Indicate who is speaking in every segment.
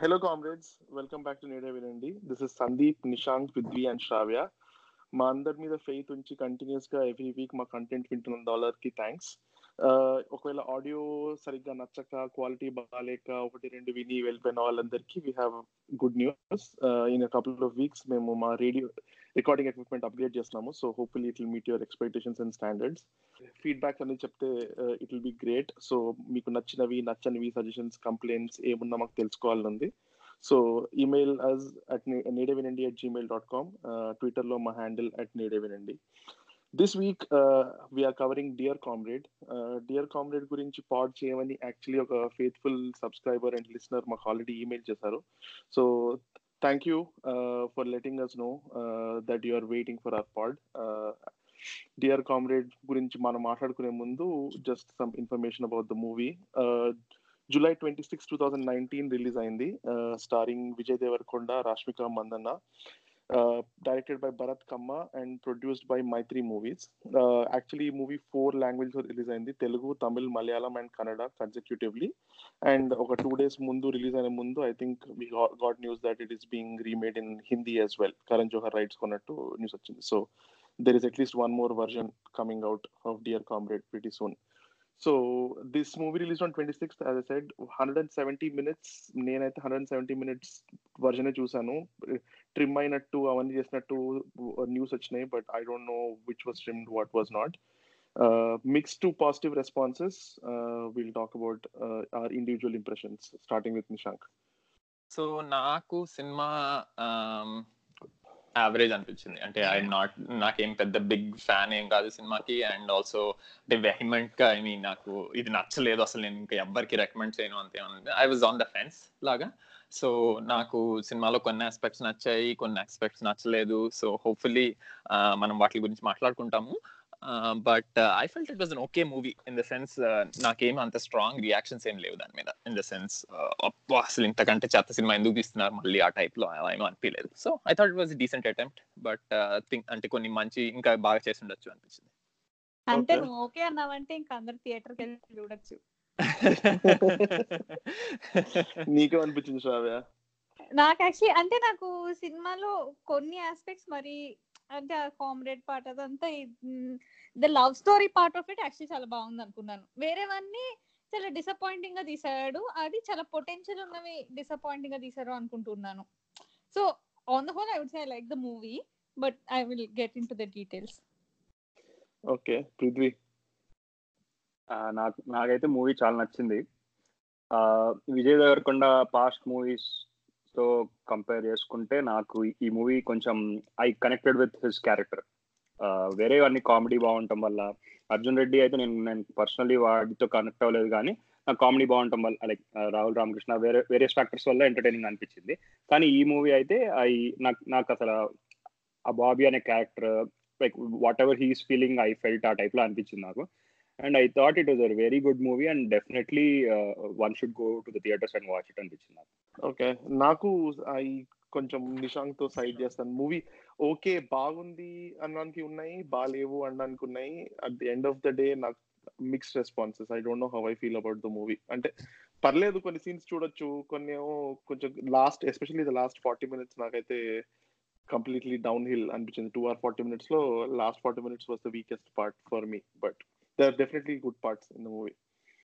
Speaker 1: Hello comrades welcome back to Nede Vinandi this is Sandeep Nishank Prithvi and Sravya మా అందరి మీద faith ఉంచి కంటిన్యూస్గా ఎవ్రీ వీక్ మా కంటెంట్ వింటున్న డాలర్కి థ్యాంక్స్ ఒకవేళ ఆడియో సరిగ్గా నచ్చక క్వాలిటీ బాగాలేక ఒకటి రెండు విని వెళ్ళిపోయిన వాళ్ళందరికీ we have good news in couple of weeks మేము మా రేడియో రికార్డింగ్ ఎక్విప్మెంట్ అప్గ్రేడ్ చేస్తున్నాము. So hopefully it will meet your expectations and standards feedback అనేది చెప్తే it will be great so మీకు నచ్చినవి నచ్చనివి సజెషన్స్ కంప్లైంట్స్ ఏమున్నా మాకు తెలుసుకోవాలనుంది. So email us at Nedevinandi at Gmail dot com ట్విట్టర్లో మా handle at Nedevinandi this week we are covering Dear Comrade Dear Comrade గురించి పాడ్ చేయమని యాక్చువల్లీ ఒక ఫేత్ఫుల్ సబ్స్క్రైబర్ అండ్ లిసనర్ మాకు ఆల్రెడీ ఈమెయిల్ చేశారు. So thank you for letting us know that you are waiting for our pod dear comrade గురించి మనం మాట్లాడుకునే ముందు just some information about the movie July twenty six two thousand nineteen release అయింది. Starring Vijay Deverakonda Rashmika Mandanna. Directed by Bharat Kamma and produced by Mythri movies actually ఈ movie four language release అయింది Telugu Tamil Malayalam and Kannada consecutively and ఒక two days ముందు release అయిన ముందు I think we got news that it is being remade in Hindi as well Karan Johar rights కొన్నట్టు news వచ్చింది so there is at least one more version coming out of dear comrade pretty soon so this movie release on twenty sixth as said hundred and seventy minutes నేనైతే hundred and seventy minutes వర్జనే చూసాను trim అయినట్టు అవన్నీ చేసినట్టు news వచ్చినాయి but I don't know which was trimmed what was not mix to positive responses will talk about our individual impressions starting with Nishank
Speaker 2: so నాకు cinema average అనిపించింది. అంటే I not నాకేం పెద్ద బిగ్ ఫ్యాన్ ఏం కాదు సినిమాకి. And also అంటే వెహిమెంట్గా I mean నాకు ఇది నచ్చలేదు. అసలు నేను ఇంకా ఎవ్వరికి రికమెండ్ చేయను అంతే I was on the fence లాగా. సో నాకు సినిమాలో కొన్ని ఆస్పెక్ట్స్ నచ్చాయి కొన్ని ఆస్పెక్ట్స్ నచ్చలేదు. సో హోప్ఫుల్లీ మనం వాటి గురించి మాట్లాడుకుంటాము. But I felt it was an okay movie in the sense నాకేం అంత స్ట్రాంగ్ రియాక్షన్స్ ఏం లేవు దాని మీద. ఇన్ ద సెన్స్ అసలు ఇంతకంటే చెత్త సినిమా ఎందుకు తీస్తున్నారు మళ్ళీ ఆ టైప్లో ఏమో అనిపించలేదు so I thought it was decent attempt but think అంటే కొన్ని మంచి ఇంకా బాగా చేసి ఉండొచ్చు అనిపించింది.
Speaker 3: అంటే నువ్వు ఓకే అన్నావంటే ఇంకా అందరు థియేటర్కి వెళ్ళి చూడొచ్చు.
Speaker 1: నీకే అనిపించింది శ్రావ్య?
Speaker 3: నాకు యాక్చువల్లీ అంటే నాకు సినిమాలో కొన్ని ఆస్పెక్ట్స్ మరి అంటే ఆ కామ్రేడ్ పార్ట్ అదంతా the love story part of it actually చాలా బాగుంది అనుకున్నాను వేరేవన్నీ చాలా డిసప్పాయింటింగ్గా తీసాడు అది చాలా పొటెన్షియల్ ఉన్నవి డిసప్పాయింటింగ్గా తీసారు అనుకుంటున్నాను. So on the whole I would say I like the movie but I will get in to the details
Speaker 1: okay Prithvi
Speaker 4: నాకు నాకైతే మూవీ చాలా నచ్చింది. విజయ్ దేవరకొండ పాస్ట్ మూవీస్ తో కంపేర్ చేసుకుంటే నాకు ఈ మూవీ కొంచెం I connected with his character. వేరే అన్ని కామెడీ బాగుండటం వల్ల అర్జున్ రెడ్డి అయితే నేను నేను పర్సనలీ వాడితో కనెక్ట్ అవ్వలేదు కానీ నాకు కామెడీ బాగుండటం వల్ల లైక్ రాహుల్ రామకృష్ణ వేరే వేరే ఫ్యాక్టర్స్ వల్ల ఎంటర్టైనింగ్ అనిపించింది. కానీ ఈ మూవీ అయితే ఐ నాకు నాకు అసలు ఆ బాబీ అనే character like whatever he's feeling I felt ఆ టైప్లో అనిపించింది నాకు. And I thought it was a very good movie and definitely one should go to the theatres and watch it అనిపించింది నాకు.
Speaker 1: ఓకే. నాకు ఐ కొంచెం నిషాంక్తో సైడ్ చేస్తాను. మూవీ ఓకే బాగుంది అనడానికి ఉన్నాయి బాగాలేవు అనడానికి ఉన్నాయి. At the end of the day నాకు mixed responses I don't know how I feel about the movie అంటే పర్లేదు కొన్ని సీన్స్ చూడొచ్చు కొన్ని కొంచెం last especially the last forty minutes నాకైతే కంప్లీట్లీ డౌన్ హిల్ అనిపించింది. టూ ఆర్ ఫార్టీ మినిట్స్లో last forty minutes was the weakest part for me but they are definitely good parts in the movie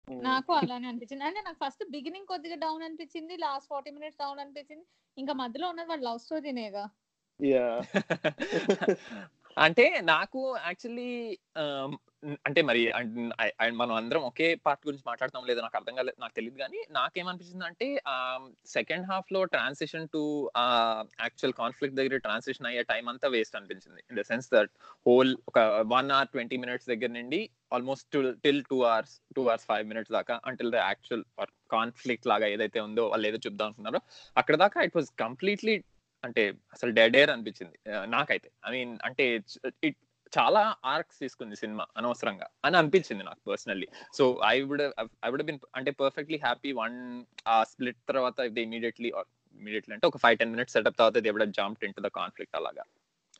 Speaker 3: నాకు అలానే అనిపించింది. అంటే నాకు ఫస్ట్ బిగినింగ్ కొద్దిగా down అనిపించింది లాస్ట్ ఫార్టీ మినిట్స్ డౌన్ అనిపించింది. ఇంకా మధ్యలో ఉన్నది వాళ్ళ లవ్ స్టోరీనేగా
Speaker 1: యా.
Speaker 2: అంటే నాకు యాక్చువల్లీ అంటే మరి మనం అందరం ఒకే పార్ట్ గురించి మాట్లాడతాం లేదో నాకు అర్థం కాలేదు నాకు తెలియదు కానీ నాకేమనిపించింది అంటే సెకండ్ హాఫ్లో ట్రాన్సిషన్ టు యాక్చువల్ కాన్ఫ్లిక్ట్ దగ్గర ట్రాన్సిషన్ అయ్యే టైం అంతా వేస్ట్ అనిపించింది. In the sense that whole ఒక వన్ అవర్ ట్వంటీ మినిట్స్ దగ్గర నుండి almost till two hours two hours five minutes దాకా అంటిల్ ద యాక్చువల్ కాన్ఫ్లిక్ట్ లాగా ఏదైతే ఉందో వాళ్ళు ఏదో చెప్దాం అనుకున్నారో అక్కడ దాకా ఇట్ వాజ్ కంప్లీట్లీ అంటే అసలు డెడ్ ఎయిర్ అనిపించింది నాకైతే. ఐ మీన్ అంటే ఇట్ చాలా ఆర్క్స్ తీసుకుంది సినిమా అనవసరంగా. అని అనిపించింది నాకు personally. So I would I would been అంటే పర్ఫెక్ట్లీ హ్యాపీ వన్ ఆ స్ప్లిట్ తర్వాత ఇది ఇమీడియట్లీ ఇమీడియట్లీ అంటే ఒక ఫైవ్ టెన్ మినిట్స్ సెటప్ తర్వాత ఇది ఎవడ jump in to the conflict అలాగా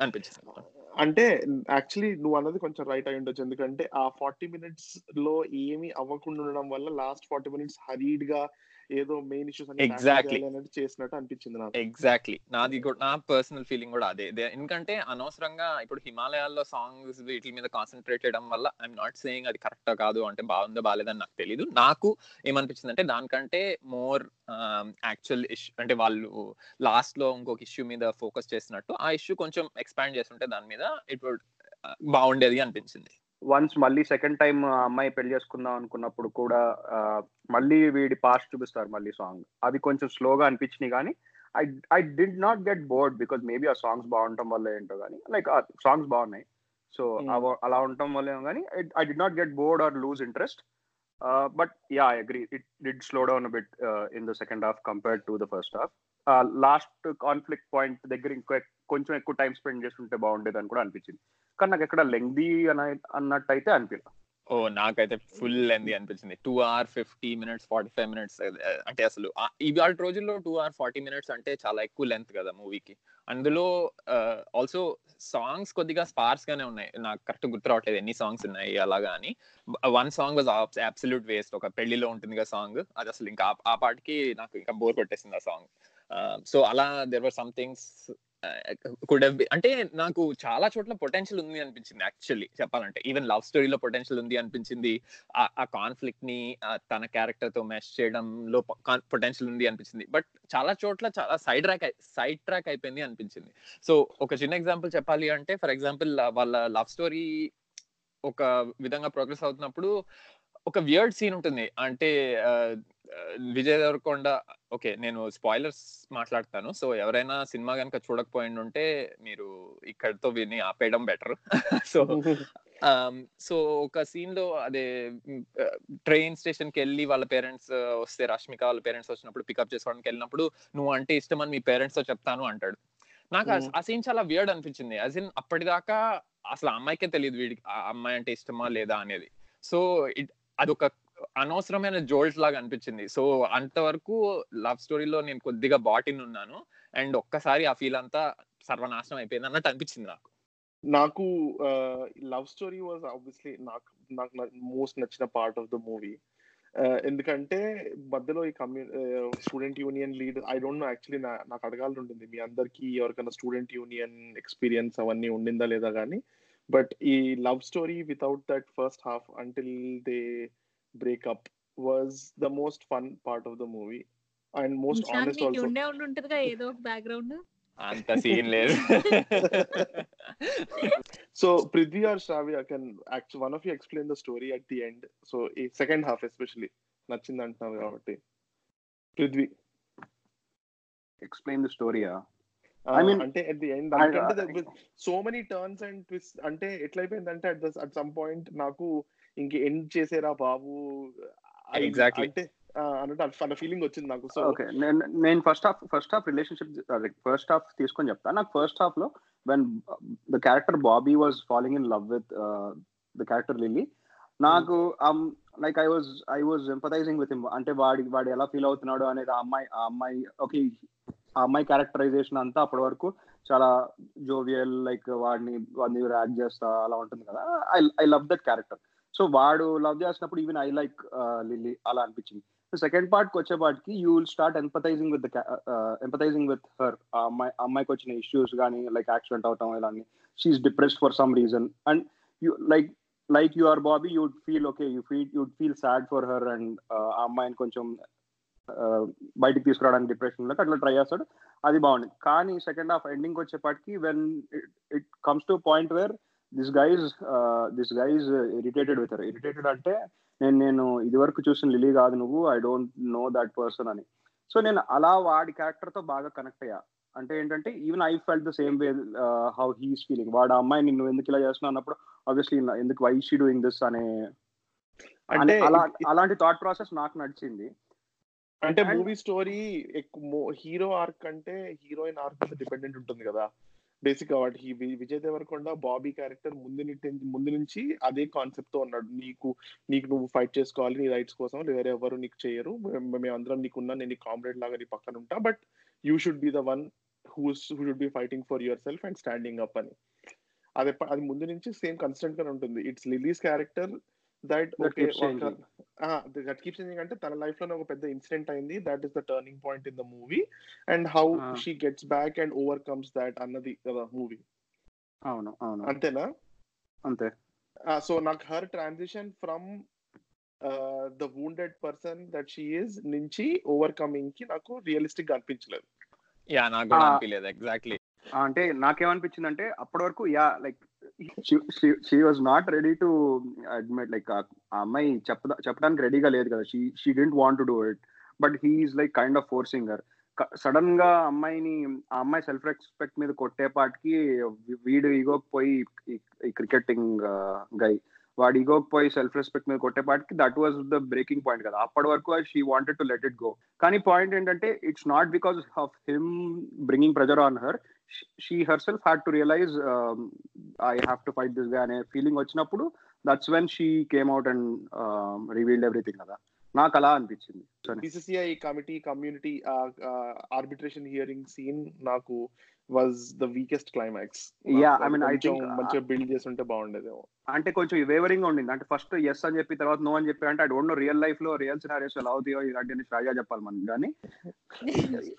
Speaker 2: అనిపించింది
Speaker 1: అంటే యాక్చువల్లీ నువ్వు అన్నది కొంచెం రైట్ అయి ఉండొచ్చు. ఎందుకంటే ఆ ఫార్టీ మినిట్స్లో ఏమి అవ్వకుండా ఉండడం వల్ల లాస్ట్ ఫార్టీ మినిట్స్ హరీడ్గా ఏదో మెయిన్ ఇష్యూస్ అన్నట్టు చేసినట్టు అనిపించింది నాకు.
Speaker 2: ఎగ్జాక్ట్లీ నాది కూడా నా పర్సనల్ ఫీలింగ్ కూడా అదే. ఎందుకంటే అనవసరంగా ఇప్పుడు హిమాలయాల్లో సాంగ్స్ వీటి మీద కాన్సన్ట్రేట్ చేయడం వల్ల ఐఎమ్ నాట్ సేయింగ్ అది కరెక్ట్ కాదు అంటే బాగుందో బాగాలేదని నాకు తెలియదు నాకు ఏమనిపించింది అంటే దానికంటే మోర్ యాక్చువల్ ఇష్యూ అంటే వాళ్ళు లాస్ట్లో ఇంకొక ఇష్యూ మీద ఫోకస్ చేసినట్టు ఆ ఇష్యూ కొంచెం ఎక్స్పాండ్ చేస్తుంటే దాని మీద ఇట్ వుడ్ బాగుండేది అనిపించింది.
Speaker 4: వన్స్ మళ్ళీ సెకండ్ టైం అమ్మాయి పెళ్ళి చేసుకుందాం అనుకున్నప్పుడు కూడా మళ్ళీ వీడి పాస్ట్ చూపిస్తారు మళ్ళీ సాంగ్ అవి కొంచెం స్లోగా అనిపించినాయి కానీ I I didn't not get bored because maybe ఆ సాంగ్స్ బాగుండటం వల్ల ఏంటో కానీ లైక్ ఆ సాంగ్స్ బాగున్నాయి. So
Speaker 1: Hmm.
Speaker 4: అలా ఉండటం వల్ల ఏమో కానీ I did not get bored or lose interest but yeah I agree it did slow down bit in the second half compared to the first half last conflict point దగ్గర ఇంకో కొంచెం ఎక్కువ time spend చేస్తుంటే బాగుండేది అని కూడా అనిపించింది. కానీ నాకు ఎక్కడ లెంగ్దీ అన్నట్టు అయితే అనిపించలేదు
Speaker 2: ఓ నాకైతే ఫుల్ లెంది అనిపించింది. Two hour fifty minutes forty five minutes అంటే అసలు ఇవాళ రోజుల్లో టూ అవర్ ఫార్టీ మినిట్స్ అంటే చాలా ఎక్కువ లెంత్ కదా మూవీకి అందులో ఆల్సో సాంగ్స్ కొద్దిగా స్పార్స్ గానే ఉన్నాయి. నాకు కరెక్ట్ గుర్తు రావట్లేదు ఎన్ని సాంగ్స్ ఉన్నాయి అలాగా అని one song was absolute waste ఒక పెళ్ళిలో ఉంటుంది కదా సాంగ్ అది అసలు ఇంకా ఆ- పాటికి నాకు ఇంకా బోర్ కొట్టేసింది ఆ సాంగ్ సో అలా దెర్ వర్ సమ్ కుడ్ అంటే నాకు చాలా చోట్ల పొటెన్షియల్ ఉంది అనిపించింది యాక్చువల్లీ చెప్పాలంటే. ఈవెన్ లవ్ స్టోరీలో పొటెన్షియల్ ఉంది అనిపించింది. ఆ- కాన్ఫ్లిక్ట్ని తన క్యారెక్టర్తో మెష్ చేయడంలో పొటెన్షియల్ ఉంది అనిపించింది. బట్ చాలా చోట్ల చాలా సైడ్ ట్రాక్ సైడ్ ట్రాక్ అయిపోయింది అనిపించింది. సో ఒక చిన్న ఎగ్జాంపుల్ చెప్పాలి అంటే ఫర్ ఎగ్జాంపుల్ వాళ్ళ లవ్ స్టోరీ ఒక విధంగా ప్రోగ్రెస్ అవుతున్నప్పుడు ఒక వియర్డ్ సీన్ ఉంటుంది. అంటే విజయ్ దేవరకొండ ఓకే నేను స్పాయిలర్స్ మాట్లాడతాను. సో ఎవరైనా సినిమా కనుక చూడకపోయి ఉంటే మీరు ఇక్కడితో విని ఆపేయడం బెటర్. సో సో ఒక సీన్లో అదే ట్రైన్ స్టేషన్కి వెళ్ళి వాళ్ళ పేరెంట్స్ వస్తే రష్మిక వాళ్ళ పేరెంట్స్ వచ్చినప్పుడు పికప్ చేసుకోవడానికి వెళ్ళినప్పుడు నువ్వు అంటే ఇష్టం అని మీ పేరెంట్స్తో చెప్తాను అంటాడు. నాకు ఆ- సీన్ చాలా వియర్డ్ అనిపించింది. యాజ్ ఇన్ అప్పటిదాకా అసలు అమ్మాయికే తెలియదు వీడికి ఆ అమ్మాయి అంటే ఇష్టమా లేదా? అనేది. సో ఇట్ అదొక అనవసరమైన జోల్ట్ లాగా అనిపించింది. సో అంతవరకు లవ్ స్టోరీలో నేను కొద్దిగా బాటిన్ ఉన్నాను. అండ్ ఒక్కసారి ఆ ఫీల్ అంతా సర్వనాశనం అయిపోయింది అన్నట్టు అనిపించింది నాకు.
Speaker 1: నాకు లవ్ స్టోరీ వాజ్ ఆబ్వియస్లీ నాకు నాకు మోస్ట్ నచ్చిన పార్ట్ ఆఫ్ ద మూవీ. ఎందుకంటే మధ్యలో ఈ కమ్యూ student union leader I don't know actually నాకు అడగాల్సి ఉంటుంది. మీ అందరికీ ఎవరికైనా స్టూడెంట్ యూనియన్ ఎక్స్పీరియన్స్ అవన్నీ ఉండిందా లేదా కానీ. బట్ ఈ love story without that first half until they breakup was the most fun part of the movie and most honest also
Speaker 3: ఉండే ఉండి ఉంటదిగా ఏదో ఒక బ్యాక్గ్రౌండ్
Speaker 2: అంత సీన్ లేదు.
Speaker 1: So Prithvi or Shravya can actually one of you explain the story at the end. So a second half especially. నచ్చింది అంటున్నారు కాబట్టి పృథ్వీ
Speaker 4: ఎక్స్ప్లెయిన్ ద స్టోరీయా
Speaker 1: I
Speaker 4: I mean-
Speaker 1: అంటే at the end
Speaker 4: I-
Speaker 1: అంటే so many turns and twist అంటే ఎట్లయిపోయిందంటే at at some point నాకు ఇంక ఎండ్ చేసేరా బాబు. అంటే ఆ, అన్నట్టు అన్న ఫీలింగ్ వచ్చింది నాకు. సో
Speaker 4: ఓకే నేను నేను first half first half relationship first half తీసుకొని చెప్తాను నాకు ఫస్ట్ హాఫ్లో when the character Bobby was falling in love with the character Lilly నాకు like I was I was empathising with him అంటే వాడి వాడు ఎలా ఫీల్ అవుతున్నాడు అనేది ఆ అమ్మాయి ఆ అమ్మాయి ఓకే ఆ అమ్మాయి క్యారెక్టరైజేషన్ అంతా అప్పటి వరకు చాలా జోవియల్ లైక్ వాడిని వాడిని ర్యాక్ చేస్తా అలా ఉంటుంది కదా. I I love that character so వాడు లవ్ చేసినప్పుడు ఈవెన్ ఐ లైక్ లిల్లీ అలా అనిపించింది. సెకండ్ పార్ట్కి వచ్చేపాటికి you will start empathising with empathising with her ఆ అమ్మాయి అమ్మాయికి వచ్చిన ఇష్యూస్ కానీ లైక్ యాక్సిడెంట్ అవటం ఇలా she is depressed for some reason and you like like you are Bobby you'd feel okay you feel you'd feel sad for her and ఆ అమ్మాయిని కొంచెం uh, బయటికి తీసుకురావడానికి డిప్రెషన్లోకి అట్లా ట్రై చేస్తాడు. అది బాగుంది. కానీ సెకండ్ హాఫ్ ఎండింగ్ వచ్చేపాటికి when it comes to point where this guys this guys irritated with irritated అంటే నేను నేను ఇది వరకు చూసిన లిలీ కాదు నువ్వు I don't know that person అని. సో నేను అలా వాడి క్యారెక్టర్తో బాగా కనెక్ట్ అయ్యా. అంటే ఏంటంటే even I felt the same way how he's feeling వాడు అమ్మాయి నిన్ను ఎందుకు ఇలా చేస్తున్నావు? అన్నప్పుడు ఆబ్వియస్లీ ఎందుకు వై షీ డూయింగ్ దిస్ అనే అలా అలాంటి థాట్ ప్రాసెస్ నాకు నడిచింది.
Speaker 1: అంటే మూవీ స్టోరీ హీరో ఆర్క్ అంటే హీరోయిన్ ఆర్క్ డిపెండెంట్ ఉంటుంది కదా. బేసిక్గా వాటి విజయ్ దేవరకొండ బాబీ క్యారెక్టర్ ముందు ముందు నుంచి అదే కాన్సెప్ట్తో ఉన్నాడు. నీకు నీకు నువ్వు ఫైట్ చేసుకోవాలి నీ రైట్స్ కోసం వేరే ఎవరు నీకు చేయరు. మేము- మేమందరం నీకున్నా నేను నీ కామ్రేడ్ లాగా నీ పక్కన ఉంటా but you should be the one who's who should be fighting for yourself and standing up అని. అది అది ముందు నుంచి సేమ్ కన్స్టెంట్గా ఉంటుంది. It's Lily's character that
Speaker 4: That
Speaker 1: okay
Speaker 4: keeps changing.
Speaker 1: That keep changing అంటే తన లైఫ్లో ఒక పెద్ద ఇన్సిడెంట్ అయింది. That is the turning point in the movie and how. She gets back and overcomes that అన్నది కదా మూవీ
Speaker 4: అవును అవును.
Speaker 1: అంతేనా?
Speaker 4: అంతే.
Speaker 1: సో నాకు her transition from the wounded person that she is నుంచి ఓవర్కమింగ్కి నాకు రియలిస్టిక్గా అనిపించలేదు.
Speaker 2: యా నాకు. అనిపించలేదు ఎగ్జాక్ట్లీ
Speaker 4: అంటే నాకేమనిపించింది అంటే అప్పటి వరకు yeah like she was not ready to admit like ఆ అమ్మాయి చెప్ప చెప్పడానికి రెడీగా లేదు కదా. She she didn't want to do it but he's like kind of forcing her సడన్గా అమ్మాయిని ఆ అమ్మాయి సెల్ఫ్ రెస్పెక్ట్ మీద కొట్టేపాటికి వీడు ఈగోకి పోయి ఈ క్రికెటింగ్ గై వాడి ఈగోకి పోయి సెల్ఫ్ రెస్పెక్ట్ మీద కొట్టేపాటికి that was the breaking point కదా. అప్పటి వరకు she wanted to let it go కానీ పాయింట్ ఏంటంటే it's not because of him bringing pressure on her she herself had to realise I have to fight దిస్గా అనే feeling వచ్చినప్పుడు that's when she came out and revealed everything కదా. నాకు అలా అనిపించింది.
Speaker 1: BCCI committee community arbitration hearing scene నాకు was the weakest climax
Speaker 4: Yeah, I mean, I think,
Speaker 1: మంచిగా build చేస్తుంటే బాగుండేదేమో.
Speaker 4: అంటే కొంచెం వేవరింగ్గా ఉండింది. అంటే ఫస్ట్ ఎస్ అని చెప్పి తర్వాత నో అని చెప్పి అంటే ఐ డోంట్ నో రియల్ లైఫ్లో రియల్ సినారియోస్ ఎలా అవుతాయో ఇలాంటి రాజా చెప్పాలి మనం. కానీ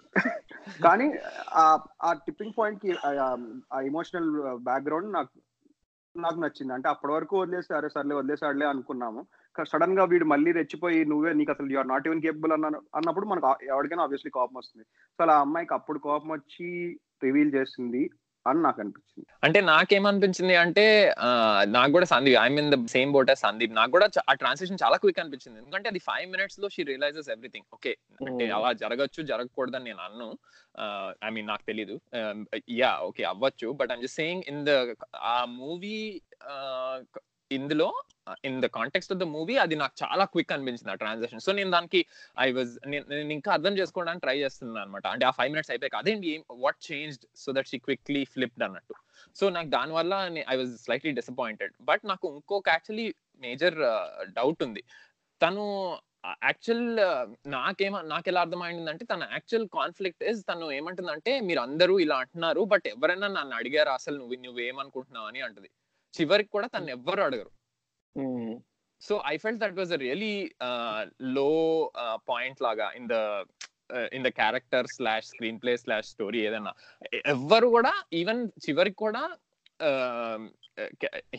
Speaker 4: కానీ ఆ- టిప్పింగ్ పాయింట్కి ఆ- ఇమోషనల్ బ్యాక్గ్రౌండ్ నాకు నాకు నచ్చింది. అంటే అప్పటి వరకు వదిలేసి అరే సర్లే వదిలేసాడులే అనుకున్నాము. సడన్గా వీడు మళ్ళీ రెచ్చిపోయి నువ్వే నీకు అసలు యూఆర్ నాట్ ఈవెన్ కేపబుల్ అన్న అన్నప్పుడు మనకు ఎవరికైనా ఆబ్వియస్లీ కోపం వస్తుంది. సో అలా ఆ అమ్మాయికి అప్పుడు కోపం వచ్చి రివీల్ చేసింది అని నాకు అనిపించింది.
Speaker 2: అంటే నాకేమనిపించింది అంటే నాకు కూడా Sandeep I mean the same boat as Sandeep. నాకు కూడా ఆ ట్రాన్సాక్షన్ చాలా క్విక్ అనిపించింది. ఎందుకంటే అది ఫైవ్ మినిట్స్లో షీ రియలైజెస్ ఎవ్రీథింగ్ ఓకే అంటే
Speaker 1: Mm.
Speaker 2: అలా జరగచ్చు జరగకూడదని నేను అన్ను. ఐ మీన్ నాకు తెలీదు. యా ఓకే అవ్వచ్చు. But I'm just saying in the ఆ మూవీ ఇందులో in the context of the movie అది నాకు చాలా క్విక్ అనిపించింది ఆ ట్రాన్సాక్షన్ సో నేను దానికి ఐ వాజ్ నేను ఇంకా అర్థం చేసుకోవడానికి ట్రై చేస్తున్నాను అనమాట అంటే ఆ ఫైవ్ మినిట్స్ అయిపోయాక అదేంటి? What changed so that she quickly flipped అన్నట్టు. సో నాకు దానివల్ల I was slightly disappointed but నాకు ఇంకొక యాక్చువల్లీ మేజర్ డౌట్ ఉంది. తను యాక్చువల్ నాకేమ నాకు ఎలా అర్థమైందంటే తన యాక్చువల్ కాన్ఫ్లిక్ట్ ఇస్ తను ఏమంటుందంటే మీరు అందరూ ఇలా అంటున్నారు బట్ ఎవరైనా నన్ను అడిగారు? అసలు నువ్వు నువ్వేమనుకుంటున్నావు? అని అంటది. చివరికి కూడా తను ఎవ్వరు అడగరు. So I felt that was a really low point లాగా in the in the character slash screenplay slash story ఏదైనా ఎవ్వరు కూడా ఈవెన్ చివరికి కూడా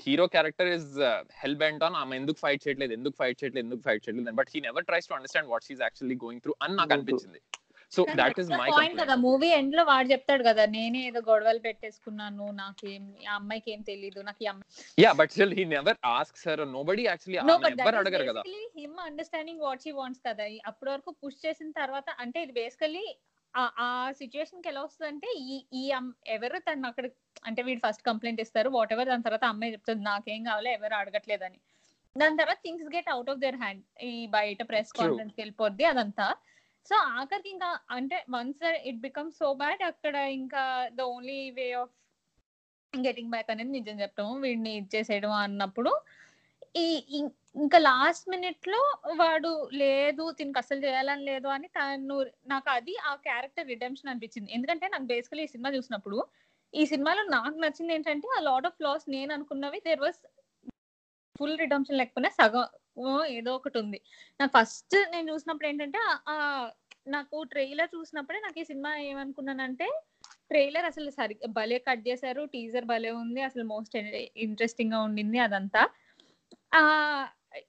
Speaker 2: hero character is hell bent on ఆమె ఎందుకు ఫైట్ చేయట్లేదు ఎందుకు ఫైట్ చేయట్లేదు ఎందుకు ఫైట్ చేయట్లేదు but he never tries to understand what she's actually going through అని నాకు అనిపించింది. So that is my
Speaker 3: point కదా మూవీ ఎండ్లో వాడు చెప్తాడు కదా నేనే ఏదో గొడవలు పెట్టేసుకున్నాను నాకేం ఆ అమ్మాయికి ఏం తెలీదు నాకు ఈ అమ్మాయి
Speaker 2: yeah but still he never asks her nobody actually
Speaker 3: no
Speaker 2: ఆమె
Speaker 3: బట్
Speaker 2: ఎవ్వరు అడగరు కదా.
Speaker 3: Him understanding what she wants కదా ఈ- అప్పటి వరకు పుష్ చేసిన తర్వాత అంటే ఇది బేసికలీ ఆ సిచ్యువేషన్కి ఎలా వస్తుందంటే ఈ ఈ అమ్- ఎవరు తను అక్కడ అంటే వీడు ఫస్ట్ కంప్లైంట్ ఇస్తారు వాట్ ఎవర్ దాని తర్వాత అమ్మాయి చెప్తుంది నాకేం కావాలో ఎవరు అడగట్లేదని. దాని తర్వాత things get out of their hand ఈ బయట ప్రెస్. కాన్ఫరెన్స్ వెళ్ళిపోద్ది అదంతా. సో ఆఖరికి ఇంకా అంటే once it become so bad అక్కడ ఇంకా the only way of getting back అనేది నిజం చెప్పడం వీడిని ఇచ్చేసేయడం అన్నప్పుడు ఈ ఇంకా లాస్ట్ మినిట్లో వాడు లేదు దీనికి అసలు చేయాలని లేదు అని తను నాకు అది ఆ క్యారెక్టర్ రిడెంప్షన్ అనిపించింది. ఎందుకంటే నాకు బేసికలీ ఈ సినిమా చూసినప్పుడు ఈ సినిమాలో నాకు నచ్చింది ఏంటంటే ఆ లాట్ ఆఫ్ లాస్ నేను అనుకున్నవి దేర్ వాస్ ఫుల్ రిడెంప్షన్ లేకపోయినా సగం ఓ ఏదో ఒకటి ఉంది నాకు ఫస్ట్ నేను చూసినప్పుడు ఏంటంటే నాకు ట్రైలర్ చూసినప్పుడే నాకు ఈ సినిమా ఏమనుకున్నానంటే ట్రైలర్ అసలు సరి భలే కట్ చేశారు టీజర్ భలే ఉంది అసలు మోస్ట్ ఇంట్రెస్టింగ్గా ఉండింది అదంతా. ఆ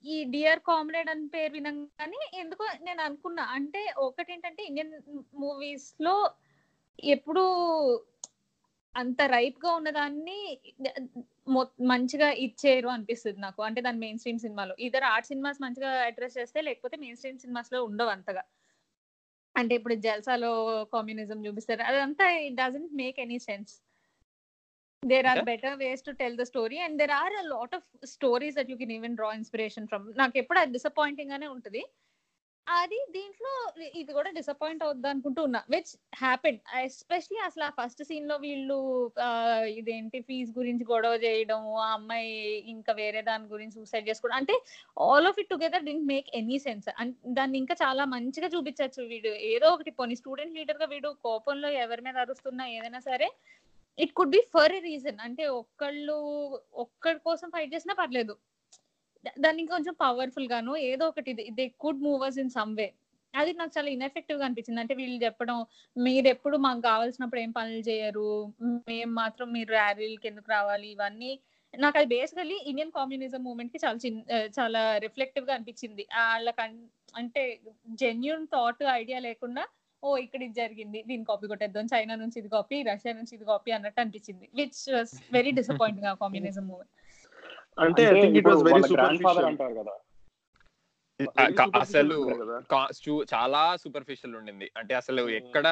Speaker 3: ఈ డియర్ కామ్రేడ్ అని పేరు వినంగానే ఎందుకో నేను అనుకున్నా. అంటే ఒకటి ఏంటంటే ఇండియన్ మూవీస్లో ఎప్పుడు అంత రైప్గా ఉన్నదాన్ని మంచిగా ఇచ్చేయరు అనిపిస్తుంది నాకు. అంటే దాని మెయిన్ స్ట్రీమ్ సినిమాలో. ఇద్దరు ఆర్ట్ సినిమాస్ మంచిగా అడ్రస్ చేస్తే లేకపోతే మెయిన్ స్ట్రీమ్ సినిమాస్లో ఉండవు అంతగా. అంటే ఇప్పుడు జల్సాలో కమ్యూనిజం చూపిస్తారు. అదంతా it doesn't make any sense there are. Better ways to tell the story and there are a lot of stories that you can even draw inspiration from నాకు ఎప్పుడు అది డిసప్పాయింటింగ్ గానే ఉంటుంది. అది దీంట్లో ఇది కూడా డిసప్పాయింట్ అవుద్ది అనుకుంటూ ఉన్నా విచ్ హ్యాపెన్ ఎస్పెషలీ అసలు ఆ ఫస్ట్ సీన్లో వీళ్ళు ఇదేంటి ఫీజు గురించి గొడవ చేయడం ఆ అమ్మాయి ఇంకా వేరే దాని గురించి సూసైడ్ చేసుకోవడం అంటే all of it together didn't make any sense దాన్ని ఇంకా చాలా మంచిగా చూపించచ్చు వీడు. ఏదో ఒకటి పోనీ స్టూడెంట్ లీడర్గా వీడు కోపంలో ఎవరి మీద అరుస్తున్నా ఏదైనా సరే it could be for reason అంటే ఒక్కళ్ళు ఒక్కడి కోసం ఫైట్ చేసినా పర్లేదు. దాన్ని కొంచెం పవర్ఫుల్ గాను ఏదో ఒకటి they could movers in some way అది నాకు చాలా ఇన్ఎఫెక్టివ్గా అనిపించింది. అంటే వీళ్ళు చెప్పడం మీరు ఎప్పుడు మాకు కావాల్సినప్పుడు ఏం పనులు చేయరు మేము మాత్రం మీరు ర్యాలీలకి ఎందుకు రావాలి? ఇవన్నీ నాకు అది బేసికలీ ఇండియన్ కమ్యూనిజం మూవ్మెంట్కి చాలా చిన్న చాలా రిఫ్లెక్టివ్గా అనిపించింది. వాళ్ళకి అంటే జెన్యున్ థాట్ ఐడియా లేకుండా ఓ ఇక్కడ ఇది జరిగింది దీని కాపీ కొట్టేద్దాం చైనా నుంచి ఇది కాపీ రష్యా నుంచి ఇది కాపీ అన్నట్టు అనిపించింది. విచ్ వాస్ వెరీ డిసప్పాయింటింగ్ ఆ కమ్యూనిజం మూవ్మెంట్
Speaker 1: అంటే I think it was very
Speaker 4: grandfather
Speaker 1: superficial
Speaker 4: అంటారు కదా.
Speaker 2: అసలు చాలా సూపర్ఫిషియల్ ఉండింది. అంటే అసలు
Speaker 1: Hmm.
Speaker 2: ఎక్కడ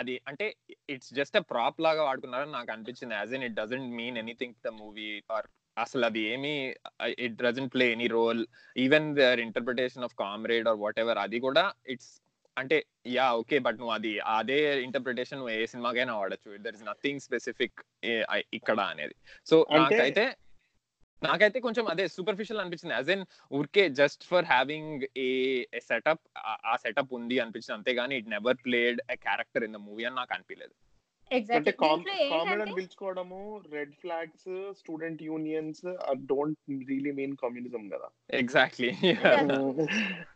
Speaker 2: అది అంటే ఇట్స్ జస్ట్ అ ప్రాప్ లాగా వాడుకున్నారని నాకు అనిపించింది. As in it doesn't mean anything the movie or అసలు అది ఏమి it doesn't play any role even their interpretation of comrade or whatever అది కూడా ఇట్స్ అంటే యా ఓకే బట్ నువ్వు అది అదే ఇంటర్ప్రిటేషన్ నువ్వు ఏ సినిమాకైనా వాడచ్చు. దర్ ఇస్ నథింగ్ స్పెసిఫిక్ ఇక్కడ అనేది. సో నాకైతే నాకైతే కొంచెం అదే సూపర్ఫిషియల్ అనిపించింది. యాజ్ ఎన్ ఊరికే just for having a setup ఆ సెటప్ ఉంది అనిపించింది. అంతేగాని it never played a character in the movie అని నాకు అనిపించలేదు
Speaker 1: అంటే comrade పిలుచుకోవడము red flags student unions don't really mean communism కదా.
Speaker 2: ఎగ్జాక్ట్లీ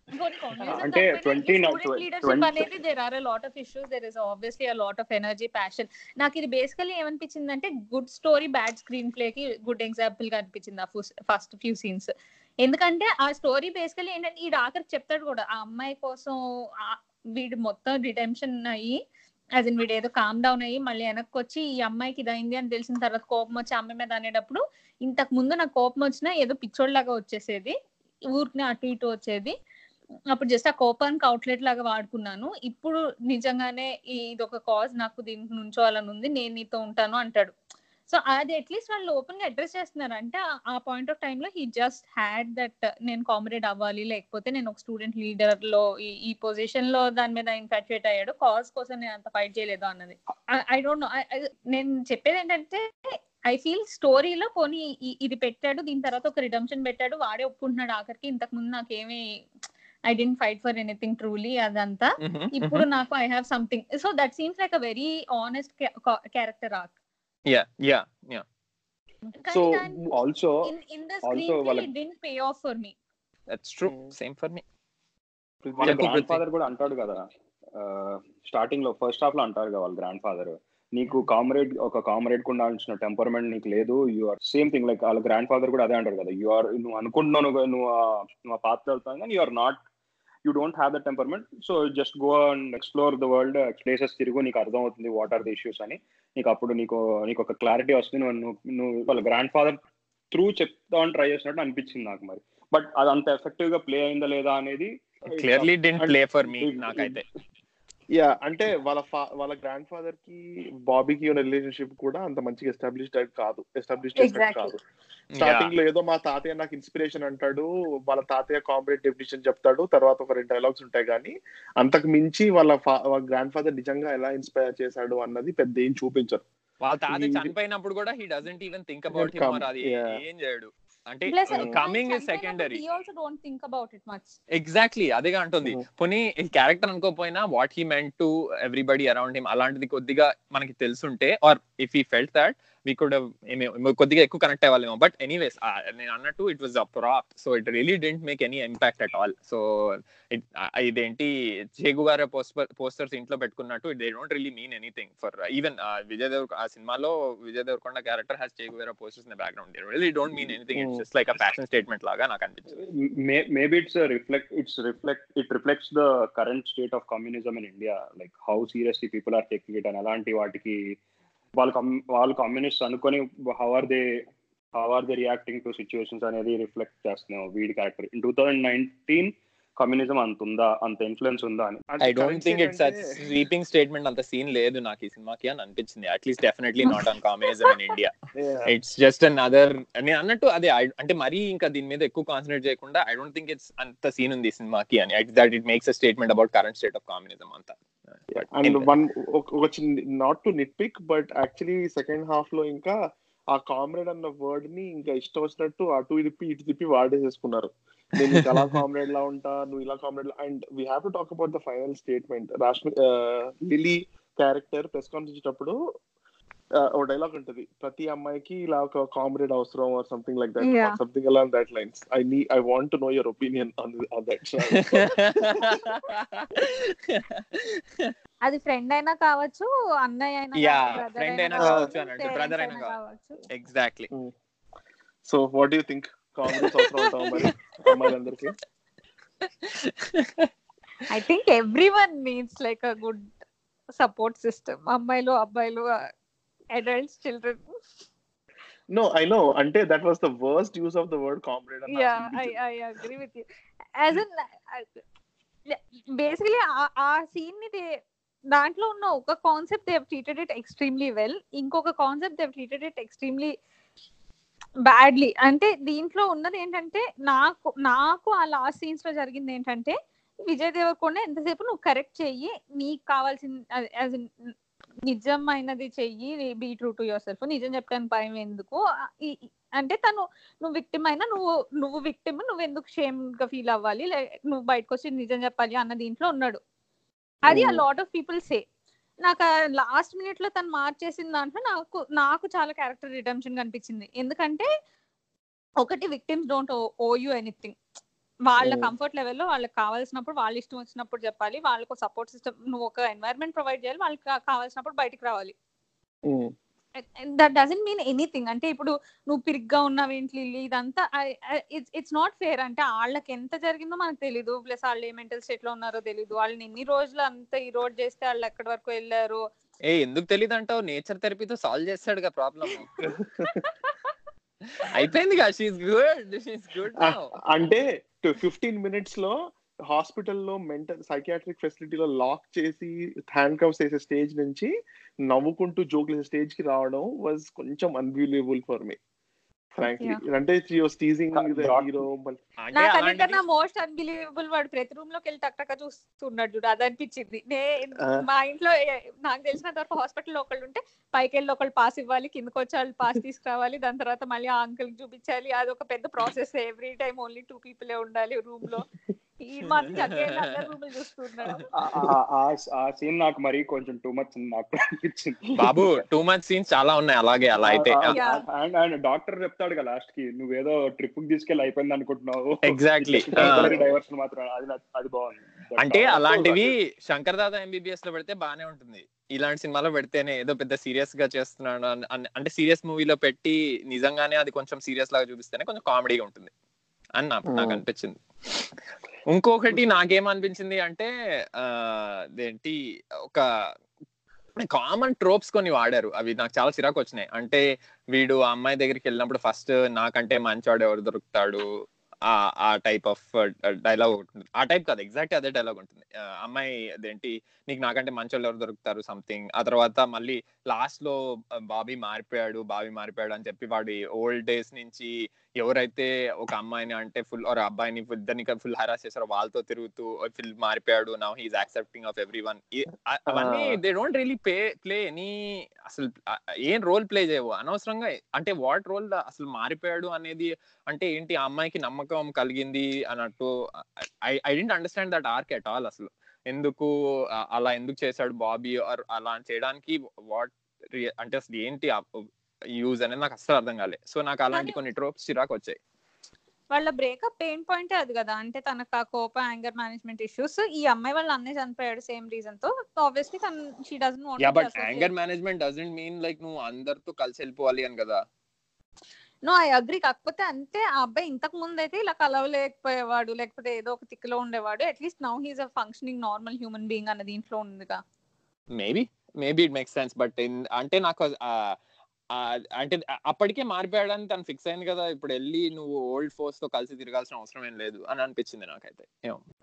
Speaker 4: అంటే
Speaker 3: కాకపోయినా
Speaker 4: 20
Speaker 3: ఈ
Speaker 4: నా-
Speaker 3: student leadership
Speaker 4: 20
Speaker 3: అనేది there are a lot of issues. There is obviously a lot of energy passion. నాకు ఇది బేసికలీ ఏమనిపించింది అంటే good story bad screenplay కి గుడ్ ఎగ్జాంపుల్గా అనిపించింది ఆ ఫస్ట్ ఫ్యూ సీన్స్ ఎందుకంటే ఆ స్టోరీ బేసికలీ ఏంటంటే ఈ ఆఖరికి చెప్తాడు కూడా ఆ అమ్మాయి కోసం వీడు మొత్తం రిడెంప్షన్ అయ్యి యాజ్ ఇన్ వీడు ఏదో కామ్ డౌన్ అయ్యి మళ్ళీ వెనక్కి వచ్చి ఈ అమ్మాయికి ఇదైంది అని తెలిసిన తర్వాత కోపం వచ్చి ఆ అమ్మాయి మీద అనేటప్పుడు ఇంతకు ముందు నాకు కోపం వచ్చినా ఏదో పిచ్చోళ్ళలాగా వచ్చేసేది ఊరికి అటు ఇటు వచ్చేది. అప్పుడు జస్ట్ ఆ కోపానికి అవుట్లెట్ లాగా వాడుకున్నాను. ఇప్పుడు నిజంగానే ఈ- ఇది ఒక కాజ్ నాకు దీనికి నుంచోవాలని ఉంది నేను నీతో ఉంటాను అంటాడు. సో అది అట్లీస్ట్ వాళ్ళు ఓపెన్గా అడ్రస్ చేస్తున్నారు అంటే ఆ- పాయింట్ ఆఫ్ టైమ్లో హీ జస్ట్ హ్యాడ్ దట్ నేను కామ్రేడ్ అవ్వాలి లేకపోతే నేను ఒక స్టూడెంట్ లీడర్లో ఈ- పొజిషన్లో దాని మీద ఇన్ఫాక్చుయేట్ అయ్యాడు కాజ్ కోసం నేను అంత ఫైట్ చేయలేదు అన్నది. ఐ డోంట్ నో నేను చెప్పేది ఏంటంటే ఐ ఫీల్ స్టోరీలో పోనీ ఇది పెట్టాడు దీని తర్వాత ఒక రిడమ్షన్ పెట్టాడు వాడే ఒప్పుకుంటున్నాడు ఆఖరికి ఇంతకు ముందు నాకేమీ I didn't fight for anything truly అదంతా. ఇప్పుడు నాకు I have something so that seems like a very honest character arc
Speaker 2: yeah yeah yeah
Speaker 4: so also
Speaker 3: in the
Speaker 4: also
Speaker 3: screen
Speaker 4: వాళ్ళ-
Speaker 3: it didn't pay off for me
Speaker 2: that's true
Speaker 1: Mm.
Speaker 2: Same for me
Speaker 4: వాళ్ళ
Speaker 2: చెప్పు
Speaker 4: grand
Speaker 2: Prithvi.
Speaker 4: Father కూడా అంటాడు కదా స్టార్టింగ్లో first హాఫ్లో అంటారు కదా వాళ్ళ గ్రాండ్ ఫాదర్ నీకు కామ్రేడ్ ఒక కామ్రేడ్కు ఉండాల్సిన టెంపర్మెంట్ నీకు లేదు you are same thing like వాళ్ళ గ్రాండ్ ఫాదర్ కూడా అదే అంటారు కదా యు ఆర్ నువ్వు అనుకుంటున్నావు నువ్వు ఆ- పాత్ర వెళ్తావు కానీ you are not you don't have the temperament so just go and explore the world places తిరుగు నీకు అర్థం అవుతుంది వాట్ ఆర్ ద ఇష్యూస్ అని. నీకు అప్పుడు నీకు నీకు ఒక క్లారిటీ వస్తుంది నువ్వు నువ్వు- వాళ్ళ గ్రాండ్ ఫాదర్ త్రూ చెప్తామని ట్రై చేసినట్టు అనిపించింది నాకు మరి. బట్ అది అంత ఎఫెక్టివ్గా ప్లే అయిందా లేదా అనేది
Speaker 2: clearly didn't play for me నాకైతే.
Speaker 1: యా అంటే వాళ్ళ ఫా- వాళ్ళ గ్రాండ్ ఫాదర్కి బాబీకి ఉన్న రిలేషన్షిప్ కూడా అంత మంచిగా ఎస్టాబ్లిష్డ్ కాదు. ఎస్టాబ్లిష్ చేసినట్టు
Speaker 3: Exactly.
Speaker 1: కాదు. స్టార్టింగ్లో ఏదో మా తాతయ్య నాకు ఇన్స్పిరేషన్ అంటాడు వాళ్ళ తాతయ్య కాంపిటేట్ డెఫినేషన్ చెప్తాడు తర్వాత ఒక రెండు డైలాగ్స్ ఉంటాయి కానీ అంతకు మించి వాళ్ళ గ్రాండ్ ఫాదర్ నిజంగా ఎలా ఇన్స్పైర్ చేశాడు అన్నది పెద్ద ఏం చూపించరు.
Speaker 2: వాళ్ళ తాత
Speaker 1: ఇది-
Speaker 2: చనిపోయినప్పుడు కూడా he doesn't even think about him అది. ఏం చేయడు. అంటే coming is secondary
Speaker 3: he also don't think about it much.
Speaker 2: Exactly అదేగా అంటుంది.
Speaker 1: Mhm.
Speaker 2: పోనీ ఈ character అనుకోపోయినా what he meant to everybody around him అలాంటిది కొద్దిగా మనకి తెలుసుంటే or if he felt that we could కొద్దిగా ఎక్కువ కనెక్ట్ అవ్వాలేమో. బట్ ఎనీవేస్ నేను అన్నట్టు it was a prop so it really didn't make any impact at also ఇదేంటి చేగు గారి పోస్టర్స్ ఇంట్లో పెట్టుకున్నట్టు they don't really mean anything for even Vijay Dev ఆ సినిమాలో విజయ్ దేవరకొండ క్యారెక్టర్ హ్యాస్ చేగు గారి posters in background they really don't mean anything it's just like a fashion statement లాగా నాకు అనిపించింది.
Speaker 4: It's a reflect it's reflect it reflects the current state of communism in India. Like how seriously people are taking it and అలాంటి వాటికి వాళ్ళు వాళ్ళు communist అనుకొని how are they how are they reacting to situations అనేది reflect చేస్తున్నాం వీడి character in two thousand nineteen communism అంత ఉందా అంత ఇన్ఫ్లుయెన్స్ ఉందా అని.
Speaker 2: I don't think it's sweeping statement అంత సీన్ లేదు నాకు ఈ సినిమాకి అని అనిపించింది. At least definitely not on communism in India it's just another నేను అన్నట్టు అదే అంటే మరీ ఇంకా దీని మీద ఎక్కువ కాన్సన్ట్రేట్ చేయకుండా ఐ డోంట్ థింక్ ఇట్స్ అంత సీన్ ఉంది ఈ సినిమాకి అని. That it makes a statement about current state of communism అంతా.
Speaker 1: అండ్. వన్ ఒక చిన్న not to nitpick but actually second హాఫ్లో ఇంకా ఆ కామ్రేడ్ అన్న వర్డ్ని ఇంకా ఇష్టం వచ్చినట్టు అటు తిప్పి ఇటు తిప్పి వాడేసేసుకున్నారు నేను అలా కామ్రేడ్ లా ఉంటా నువ్వు ఇలా comrade and we have to talk about the final statement రాష్ట్ర లిలీ క్యారెక్టర్ ప్రెస్ కాన్ఫరెన్స్ ఇచ్చేటప్పుడు ఓ డైలాగ్ ఉంటది. ప్రతి అమ్మాయికి ఇలా ఒక కామ్రేడ్ అవసరం or something like that. Something along that lines I నీ I want to know your opinion on on that
Speaker 3: అది ఫ్రెండ్ అయినా కావచ్చు అన్నయ్య అయినా brother
Speaker 2: friend అయినా
Speaker 3: కావచ్చు,
Speaker 2: అన్నట్టు,
Speaker 3: parents
Speaker 2: brother అయినా కావచ్చు. Exactly
Speaker 1: so what you think comrades అవసరం ఉంటాం మరి? అమ్మాయిలందరికీ?
Speaker 3: I think everyone needs like a good support system అమ్మాయిలు అబ్బాయిలు adults children
Speaker 1: no I know అంటే that was the worst use of the word comrade
Speaker 3: yeah I I agree with you as an basically ఆ సీన్ని they- దాంట్లో ఉన్న ఒక concept they've treated it extremely well ఇంకొక concept they've treated it extremely badly అంటే దీంట్లో ఉన్నది ఏంటంటే నాకు నాకు ఆ లాస్ట్ సీన్స్లో జరిగింది ఏంటంటే విజయ్ దేవరకొండ ఎంతసేపు నువ్వు కరెక్ట్ చెయ్యి నీకు కావాల్సిన నిజమైనది చెయ్యి be true to yourself. నిజం చెప్పడానికి భయం ఎందుకు? అంటే తను నువ్వు విక్టిమ్ అయినా నువ్వు నువ్వు విక్టిమ్ నువ్వు ఎందుకు షేమ్గా ఫీల్ అవ్వాలి? నువ్వు బయటకు వచ్చి నిజం చెప్పాలి అన్న దీంట్లో ఉన్నాడు. అది ఆ
Speaker 1: Mm.
Speaker 3: Lot of people say నాకు లాస్ట్ మినిట్లో తను మార్చేసిన దాంట్లో నాకు నాకు చాలా క్యారెక్టర్ రిడమ్షన్ కనిపించింది. ఎందుకంటే ఒకటి victims don't owe you anything వాళ్ళ. కంఫర్ట్ లెవెల్లో వాళ్ళకి కావాల్సినప్పుడు వాళ్ళ ఇష్టం వచ్చినప్పుడు చెప్పాలి. వాళ్ళకు సపోర్ట్ సిస్టమ్ నువ్వు ఒక ఎన్వైరన్మెంట్ ప్రొవైడ్ చేయాలి. వాళ్ళకి కావాల్సినప్పుడు బయటికి రావాలి. దట్ డజంట్ మీన్ ఎనీథింగ్ అంటే ఇప్పుడు నువ్వు పిరిగ్గా ఉన్నావేంటి లిల్లీ? ఇదంతా ఇట్స్ ఇట్స్ నాట్ ఫేర్ అంటే వాళ్ళకి ఎంత జరిగిందో మనకు తెలీదు. ప్లస్ వాళ్ళు ఏ మెంటల్ స్టేట్లో ఉన్నారో తెలీదు. వాళ్ళని ఎన్ని రోజులు అంత ఈ రోడ్ చేస్తే వాళ్ళు ఎక్కడి వరకు వెళ్ళారు?
Speaker 2: ఏ ఎందుకు తెలియదు అంటావు నేచర్ థెరపీతో సాల్వ్ చేస్తాడుగా ప్రాబ్లమ్ అయిపోయింది కదా షీఈ్ గుడ్ షీఈ్ గుడ్
Speaker 1: అంటే ఫిఫ్టీన్ మినిట్స్లో హాస్పిటల్లో మెంటల్ సైకియాట్రిక్ ఫెసిలిటీలో లాక్ చేసి హ్యాండ్ కవర్స్ వేసే స్టేజ్ నుంచి నవ్వుకుంటూ జోక్ వేసే స్టేజ్కి రావడం వాజ్ కొంచెం అన్బిలీవబుల్ ఫర్ మీ అంటే టీజింగ్
Speaker 4: Doc-
Speaker 1: హీరో
Speaker 2: అంటే
Speaker 3: నాకు
Speaker 2: అలాంటిది
Speaker 3: అన్నిటికన్నా మోస్ట్ అన్బిలీవబుల్ వాడు. ప్రతి రూమ్లోకి వెళ్ళి టక్ టక్ చూస్తున్నాడు చూడు అది అనిపించింది నే. మా ఇంట్లో నాకు తెలిసినంత వరకు హాస్పిటల్లో ఒకళ్ళు ఉంటే పైకి వెళ్ళి ఒకళ్ళు పాస్ ఇవ్వాలి కిందకి వచ్చి వాళ్ళు పాస్ తీసుకురావాలి దాని తర్వాత మళ్ళీ ఆ అంకుల్ చూపించాలి. అది ఒక పెద్ద process every time only two people ఉండాలి రూమ్లో.
Speaker 4: ఆ- ఆ- ఆ- ఆ సీన్ నాకు మరీ కొంచెం టూ మచ్ నాకు అనిపించింది.
Speaker 2: బాబు టూ మచ్ సీన్స్ చాలా ఉన్నాయి అలాగే అలా అయితే.
Speaker 3: Yeah.
Speaker 4: అండ్ అండ్ డాక్టర్ చెప్తాడు కదా లాస్ట్కి. నువ్వేదో ట్రిప్కి తీసుకెళ్ళి అయిపోయింది అనుకుంటున్నావు.
Speaker 2: ఎగ్జాక్ట్లీ
Speaker 4: డైవర్షన్ మాత్రం అది బాగుంది.
Speaker 2: అంటే అలాంటివి శంకర్ దాదా ఎంబీబీఎస్లో పెడితే బానే ఉంటుంది. ఇలాంటి సినిమాలో పెడితేనే ఏదో పెద్ద సీరియస్గా చేస్తున్నాడు అంటే సీరియస్ మూవీలో పెట్టి నిజంగానే అది కొంచెం సీరియస్ లాగా చూపిస్తేనే కొంచెం కామెడీగా ఉంటుంది. అని నాకు నాకు
Speaker 1: Hmm.
Speaker 2: అనిపించింది. ఇంకొకటి నాకేమనిపించింది అంటే ఆ, అదేంటి ఒక కామన్ ట్రోప్స్ కొన్ని వాడారు. అవి నాకు చాలా చిరాకు వచ్చినాయి. అంటే వీడు ఆ అమ్మాయి దగ్గరికి వెళ్ళినప్పుడు ఫస్ట్ నాకంటే మంచివాడు ఎవరు దొరుకుతాడు? ఆ ఆ టైప్ ఆఫ్ డైలాగ్ ఉంటుంది. ఆ టైప్ కాదు ఎగ్జాక్ట్ అదే డైలాగ్ ఉంటుంది. అమ్మాయి అదేంటి? నీకు నాకంటే మంచోళ్ళు ఎవరు దొరుకుతారు? సంథింగ్ ఆ తర్వాత మళ్ళీ లాస్ట్లో uh, బాబీ మారిపోయాడు బాబీ మారిపోయాడు అని చెప్పి వాడి ఓల్డ్ డేస్ నుంచి ఎవరైతే ఒక అమ్మాయిని అంటే ఫుల్ ఒక అబ్బాయిని ఇద్దరిని ఫుల్ హరాస్ చేశారో వాళ్ళతో తిరుగుతూ ఫుల్ మారిపోయాడు. Now he's accepting of everyone అవన్నీ they don't really play play any అసలు ఏం రోల్ ప్లే చేయవు. అనవసరంగా అంటే వాట్ రోల్ అసలు మారిపోయాడు అనేది అంటే ఏంటి ఆ అమ్మాయికి నమ్మకం కలిగింది అన్నట్టు I I didn't understand that arc at all అసలు. ఎందుకు అలా ఎందుకు చేశాడు బాబీ? ఆర్ అలా చేయడానికి వాట్ అంటే అసలు ఏంటి యూజ్ అనేది నాకు అస్సలు అర్థం కాలే. సో నాకు అలాంటి
Speaker 3: కానీ-
Speaker 2: కొన్ని ట్రోప్స్ చిరాకు వచ్చాయి.
Speaker 3: వాళ్ళ బ్రేకప్ పెయిన్ పాయింట్ అది కదా. అంటే తనకు ఆ కోప యాంగర్ మేనేజ్మెంట్ ఇష్యూస్ ఈ అమ్మాయి వాళ్ళ అన్నయ్య చనిపోయాడు సేమ్ రీజన్తో. ఆబ్వియస్లీ తను she doesn't
Speaker 2: yeah but anger management doesn't mean like నువ్వు అందరితో కలిసి వెళ్ళిపోవాలి అని కదా.
Speaker 3: నో ఐ అగ్రి కాకపోతే అంతే ఆ అబ్బాయి ఇంతకు ముందు అయితే ఇలా కలవలేకపోయేవాడు లేకపోతే ఏదో ఒక తిక్కులో ఉండేవాడు. At least now he's a functioning normal human being అన్న దీంట్లో ఉందిగా.
Speaker 2: Maybe maybe it make sense but అంటే నాకు అంటే అప్పటికే మారిపోయాడని తను ఫిక్స్ అయింది కదా ఇప్పుడు వెళ్ళి నువ్వు ఓల్డ్ ఫోర్స్తో కలిసి తిరగాల్సిన అవసరం ఏం లేదు అని అనిపించింది నాకైతే.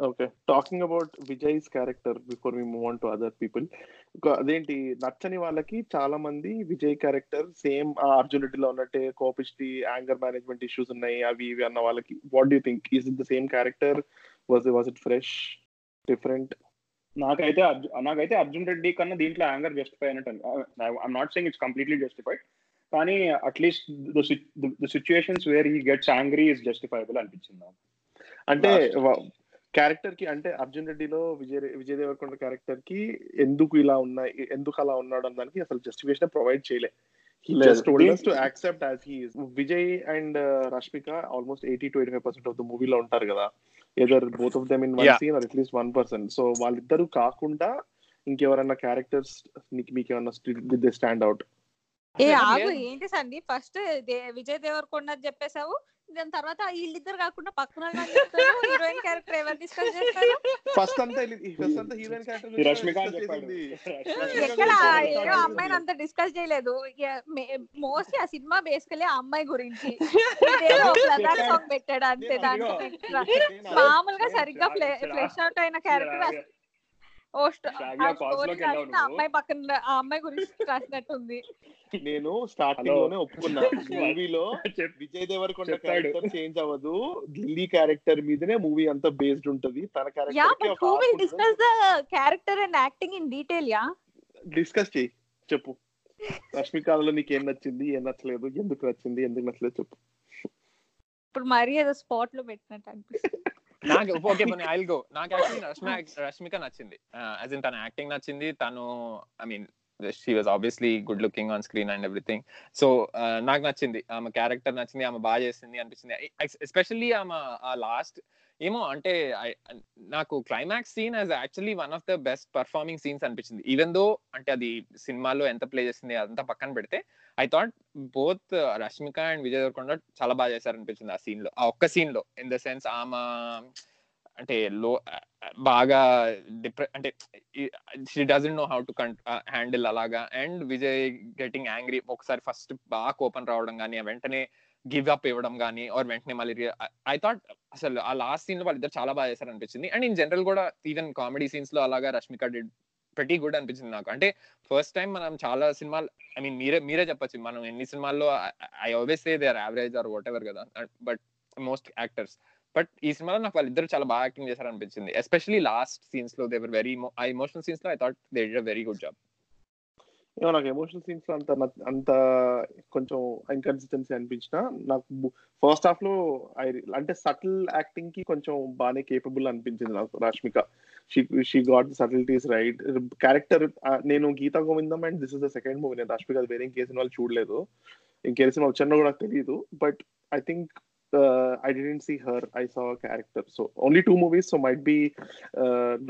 Speaker 1: Okay. Talking about Vijay's character before we move on to other people. అదేంటి నచ్చని వాళ్ళకి చాలా మంది విజయ్ క్యారెక్టర్ సేమ్ అర్జున్ రెడ్డిలో ఉన్నట్టే కోపిస్టి యాంగర్ మేనేజ్మెంట్ ఇష్యూస్ ఉన్నాయి అవి ఇవి అన్న వాళ్ళకి. What do think? Is it the same character? Was was it fresh? Different?
Speaker 4: నాకైతే నాకైతే అర్జున్ రెడ్డి కన్నా దీంట్లో యాంగర్ జస్టిఫై అయినట్టు I'm not saying it's completely justified కానీ at least the situations where he gets angry is justifiable అనిపించింది
Speaker 1: అంటే క్యారెక్టర్కి అంటే అర్జున్ రెడ్డిలో విజయ్ విజయ్ దేవరకొండ క్యారెక్టర్కి ఎందుకు ఇలా ఉన్నాయి ఎందుకు అలా ఉన్నాడు దానికి అసలు జస్టిఫికేషన్ ప్రొవైడ్ చేయలే. Accept as he Vijay and Rashmika almost eighty to eighty five percent of the మూవీలో ఉంటారు కదా. Either both of them in one. Scene or at least one person so వాళ్ళిద్దరు కాకుండా ఇంకెవరన్నా క్యారెక్టర్స్ మీకు ఏమన్నా దే స్టాండ్ అవుట్
Speaker 3: ఏ ఆగు. ఏంటి సండి ఫస్ట్ విజయ్ దేవరకొండ అని చెప్పేసావు దాని తర్వాత వీళ్ళిద్దరు కాకుండా పక్కన హీరోయిన్ క్యారెక్టర్ ఎవరు డిస్కస్ చేస్తారు?
Speaker 1: ఫస్ట్ అంతా ఫస్ట్ అంతా హీరోయిన్
Speaker 4: ఈ రష్మిక అని చెప్పాడు.
Speaker 1: క్యారెక్టర్
Speaker 3: ఎక్కడ
Speaker 1: గురించి
Speaker 3: ఏదో. అమ్మాయిని అంత డిస్కస్ చేయలేదు. మోస్ట్లీ ఆ సినిమా బేసికలీ ఆ అమ్మాయి గురించి. ప్రధాన సాంగ్ పెట్టాడు అంతే దాంట్లో మామూలుగా సరిగ్గా ఫ్లెష్ అవుట్ అయిన క్యారెక్టర్ ఓ. అమ్మాయి పక్కన ఆ అమ్మాయి గురించి రాసినట్టుంది.
Speaker 1: నేను స్టార్టింగ్. లోనే ఒప్పుకున్నా. మూవీలో విజయ్ దేవరకొండ. క్యారెక్టర్ చేంజ్ అవ్వదు. లిల్లీ క్యారెక్టర్ మీదనే మూవీ అంతా బేస్డ్ ఉంటది. తన
Speaker 3: yeah
Speaker 1: character
Speaker 3: who will discuss the character and acting in detail yeah?
Speaker 1: Discuss చేయి చెప్పు. రష్మికాలో నీకు ఏం నచ్చింది ఏం నచ్చలేదు ఎందుకు నచ్చింది ఎందుకు నచ్చలేదు చెప్పు.
Speaker 3: ఇప్పుడు మరీ ఏదో స్పాట్లో పెట్టినట్టు అనిపిస్తుంది.
Speaker 2: నాకు ఓకే ఐ గో నాకు యాక్చువల్లీ రష్మిక రష్మిక నచ్చింది. యాజ్ ఇన్ తన యాక్టింగ్ నచ్చింది. తను I mean she was obviously good looking on screen and everything so నాకు నచ్చింది. ఆమె క్యారెక్టర్ నచ్చింది ఆమె బాగా చేసింది అనిపించింది. ఎస్పెషల్లీ ఆమె ఆ లాస్ట్ ఏమో అంటే నాకు climax scene as actually one of the best performing scenes అనిపించింది. ఈవెన్ దో అంటే అది సినిమాలో ఎంత ప్లే చేసింది అదంతా పక్కన పెడితే I thought both Rashmika and Vijay Deverakonda చాలా బాగా చేశారు అనిపించింది ఆ సీన్లో ఆ ఒక్క సీన్లో. ఇన్ ద సెన్స్ ఆమె అంటే లో బాగా డిప్రె అంటే she doesn't know how to handle అలాగా. అండ్ విజయ్ గెటింగ్ యాంగ్రీ ఒకసారి ఫస్ట్ బాగా కోపం రావడం కానీ వెంటనే గివ్ అప్ ఇవ్వడం కానీ ఆర్ వెంటనే మళ్ళీ ఐ థాట్ అసలు ఆ లాస్ట్ సీన్లో వాళ్ళిద్దరు చాలా బాగా చేశారు అనిపించింది అండ్ ఇన్ జనరల్ కూడా ఈవెన్ కామెడీ సీన్స్లో అలాగా రష్మిక డిడ్ ప్రతి గుడ్ అనిపించింది నాకు. అంటే ఫస్ట్ టైం మనం చాలా సినిమాలు ఐ మీన్ మీరే మీరే చెప్పొచ్చు మనం ఎన్ని సినిమాల్లో I always say they are average or whatever కదా బట్ మోస్ట్ యాక్టర్స్. బట్ ఈ సినిమాలో నాకు వాళ్ళిద్దరు చాలా బాగా యాక్టింగ్ చేశారు అనిపించింది ఎస్పెషల్లీ లాస్ట్ సీన్స్లో దేవర్ వెరీ ఆ emotional సీన్స్లో I thought they did very good job.
Speaker 1: ఏమో నాకు ఎమోషనల్ సీన్స్ అంత అంత కొంచెం ఇన్కన్సిస్టెన్సీ అనిపించిన నాకు ఫస్ట్ హాఫ్లో ఐ అంటే సటిల్ యాక్టింగ్కి కొంచెం బాగానే కేపబుల్ అనిపించింది నాకు Rashmika. She she got subtleties right character నేను Geetha Govindam and this is the second movie నేను రాష్మిక వేరే ఇంకే సినిమాలు చూడలేదు. ఇంకే సినిమా వచ్చానో కూడా నాకు తెలియదు but I think I didn't see her I saw character so only two movies so might be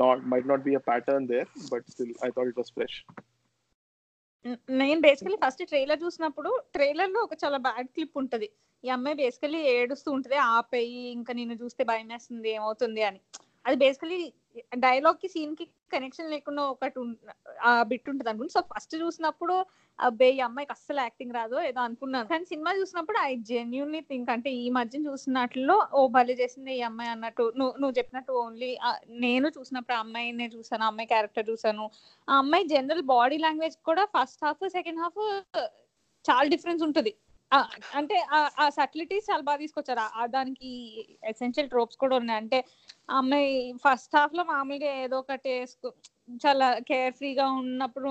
Speaker 1: not might not be a pattern there but still I thought it was fresh
Speaker 3: నేను basically first trailer చూసినప్పుడు ట్రైలర్లో ఒక చాలా bad clip ఉంటది. ఈ అమ్మాయి basically ఏడుస్తూ ఉంటది ఆపేయి ఇంకా నిన్ను చూస్తే భయం వేస్తుంది ఏమవుతుంది అని. అది బేసికలీ డైలాగ్కి సీన్కి కనెక్షన్ లేకుండా ఒకటి ఆ బిట్ ఉంటుంది అనుకుంటా. సో ఫస్ట్ చూసినప్పుడు అబ్బే ఈ అమ్మాయికి అస్సలు యాక్టింగ్ రాదు ఏదో అనుకున్నాను. కానీ సినిమా చూసినప్పుడు ఐ జెన్యున్లీ థింక్ అంటే ఈ మధ్య చూసినట్లో ఓ భలే చేసింది ఈ అమ్మాయి అన్నట్టు. నువ్వు నువ్వు చెప్పినట్టు ఓన్లీ నేను చూసినప్పుడు ఆ అమ్మాయినే చూసాను అమ్మాయి క్యారెక్టర్ చూసాను. ఆ అమ్మాయి జనరల్ బాడీ లాంగ్వేజ్ కూడా ఫస్ట్ హాఫ్ సెకండ్ హాఫ్ చాలా డిఫరెన్స్ ఉంటుంది. అంటే ఆ- ఆ సటిలిటీస్ చాలా బాగా తీసుకొచ్చారు. దానికి ఎసెన్షియల్ ట్రోప్స్ కూడా ఉన్నాయి. అంటే అమ్మాయి ఫస్ట్ హాఫ్లో మామూలుగా ఏదో ఒకటి వేసుకో చాలా కేర్ ఫ్రీగా ఉన్నప్పుడు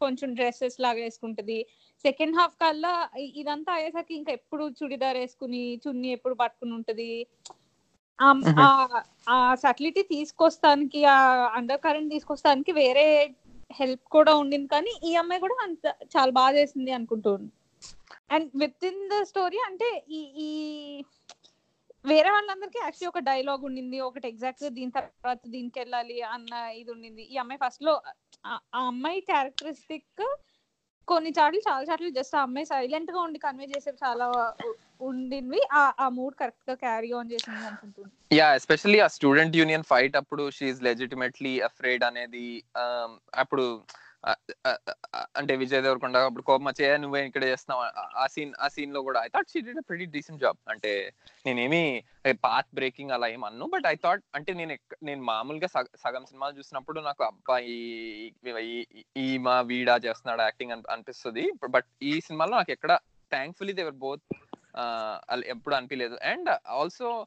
Speaker 3: కొంచెం డ్రెస్సెస్ లాగా వేసుకుంటది. సెకండ్ హాఫ్ కల్లా ఇదంతా అయ్యేసరికి ఇంకా ఎప్పుడు చుడిదార్ వేసుకుని చున్నీ ఎప్పుడు పట్టుకుని ఉంటది. ఆ- సటిలిటీ తీసుకొస్తానికి ఆ అండర్ కరెంట్ తీసుకొస్తానికి వేరే హెల్ప్ కూడా ఉండింది. కానీ ఈ అమ్మాయి కూడా అంత చాలా బాగా చేసింది అనుకుంటుంది and with in the story అంటే ఈ ఈ వేరే వాళ్ళందరికీ యాక్చువల్లీ ఒక డైలాగ్ ఉండింది. ఒకటి ఎగ్జాక్ట్ దీని తర్వాత దీనికి వెళ్ళాలి అన్న ఇది ఉండింది. ఈ అమ్మాయి ఫస్ట్లో ఆ అమ్మాయి క్యారెక్టరిస్టిక్ కొన్ని చాట్లు చాలా చాట్లు జస్ట్ ఆ అమ్మాయి సైలెంట్గా ఉండి కన్వే చేసే చాలా ఉండింది. ఆ ఆ మూడ్ కరెక్ట్గా క్యారీ ఆన్ చేసింది అనుకుంటున్నాను.
Speaker 2: యా ఎస్పెషల్లీ ఆ స్టూడెంట్ యూనియన్ ఫైట్ అప్పుడు షీఈ్ లెజిటిమేట్లీ అఫ్రేడ్ అనేది um, అప్పుడు అంటే విజయ్ దేవరకొండ అప్పుడు కోపం వచ్చే నువ్వే ఇక్కడ చేస్తున్నావు? ఆ- సీన్ ఆ సీన్లో కూడా I thought she did pretty decent job అంటే నేనేమి పాత్ బ్రేకింగ్ అలా ఏం అన్ను బట్ ఐ థాట్ అంటే నేను నేను మామూలుగా సగం సినిమాలు చూసినప్పుడు నాకు అబ్బాయి ఈ మా వీడా చేస్తున్నాడు యాక్టింగ్ అనిపిస్తుంది బట్ ఈ సినిమాలో నాకు ఎక్కడ థ్యాంక్ఫుల్లీ దేవర్ బోత్ ఎప్పుడు అనిపించలేదు అండ్ ఆల్సో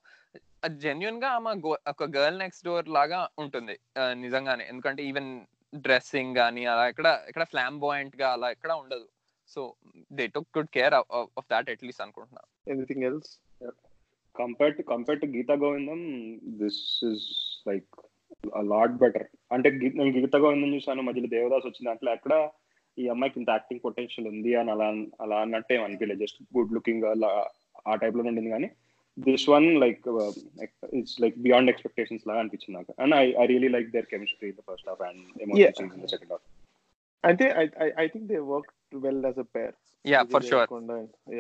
Speaker 2: జెన్యున్గా ఆమె ఒక గర్ల్ నెక్స్ట్ డోర్ లాగా ఉంటుంది నిజంగానే. ఎందుకంటే ఈవెన్ డ్రెస్సింగ్ కానీ అలా ఎక్కడ ఎక్కడ ఫ్లాంబాయింట్గా అలా ఎక్కడ ఉండదు. So they took good care of that at least అనుకుంటున్నా.
Speaker 1: Anything else
Speaker 4: compare to compare to Geetha Govindam this is like lot better అంటే గీ- నేను గీతా గోవిందం చూసాను మధ్యలో దేవదాస్ వచ్చింది దాంట్లో ఎక్కడ ఈ అమ్మాయికి ఇంత యాక్టింగ్ పొటెన్షియల్ ఉంది అని అలా అలా అన్నట్టు ఏం అనిపించలేదు జస్ట్ గుడ్ లుకింగ్ అలా ఆ టైప్లో ఉండింది కానీ this one like it's like beyond expectations లాగా అనిపించింది నాకు. And I I really like their chemistry the first half and. Emotions in the second half
Speaker 1: అంటే I think they work well as a pair
Speaker 2: yeah for sure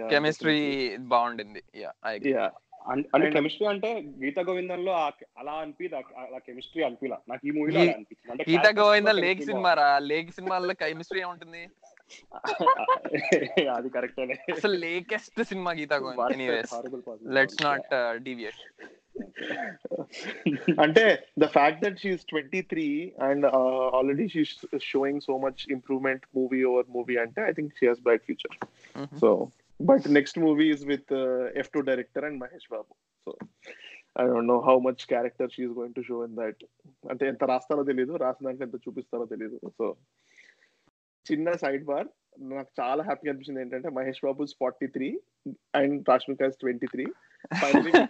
Speaker 2: chemistry బాగుండింది. Yeah I
Speaker 1: yeah
Speaker 4: అంటే
Speaker 1: And-
Speaker 4: chemistry అంటే గీతా గోవిందంలో అలా అనిపి అలా chemistry అనిపిలా. నాకు ఈ మూవీలో అనిపించింది. అంటే
Speaker 2: గీత గోవింద లేక్
Speaker 4: chemistry
Speaker 2: సినిమా రా లేక్ సినిమాలో కెమిస్ట్రీ ఏముంటుంది.
Speaker 4: అది కరెక్టే
Speaker 2: అసలు లేకెస్ట్ సినిమా గీత లెట్స్ నాట్ డీవియేట్
Speaker 1: అంటే the fact that she's twenty three and already she showing so much improvement movie over movie అంటే I think she has bright future so but next movie is with F two director and Mahesh Babu so I don't know how much character she's going to show in that అంటే ఎంత రాస్తారో తెలియదు రాసిన దాంట్లో ఎంత చూపిస్తారో తెలియదు so చిన్న side bar నాకు చాలా హ్యాపీగా అనిపించింది ఏంటంటే Mahesh Babu forty three and Rashmika twenty three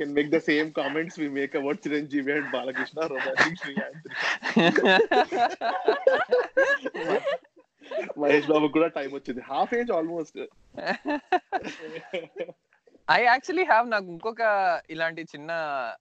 Speaker 1: make the comments we make Chiranjeevi and Balakrishna Mahesh Babu కూడా టైం వచ్చింది. Half age almost
Speaker 2: I actually have నాకు ఇంకొక ఇలాంటి చిన్న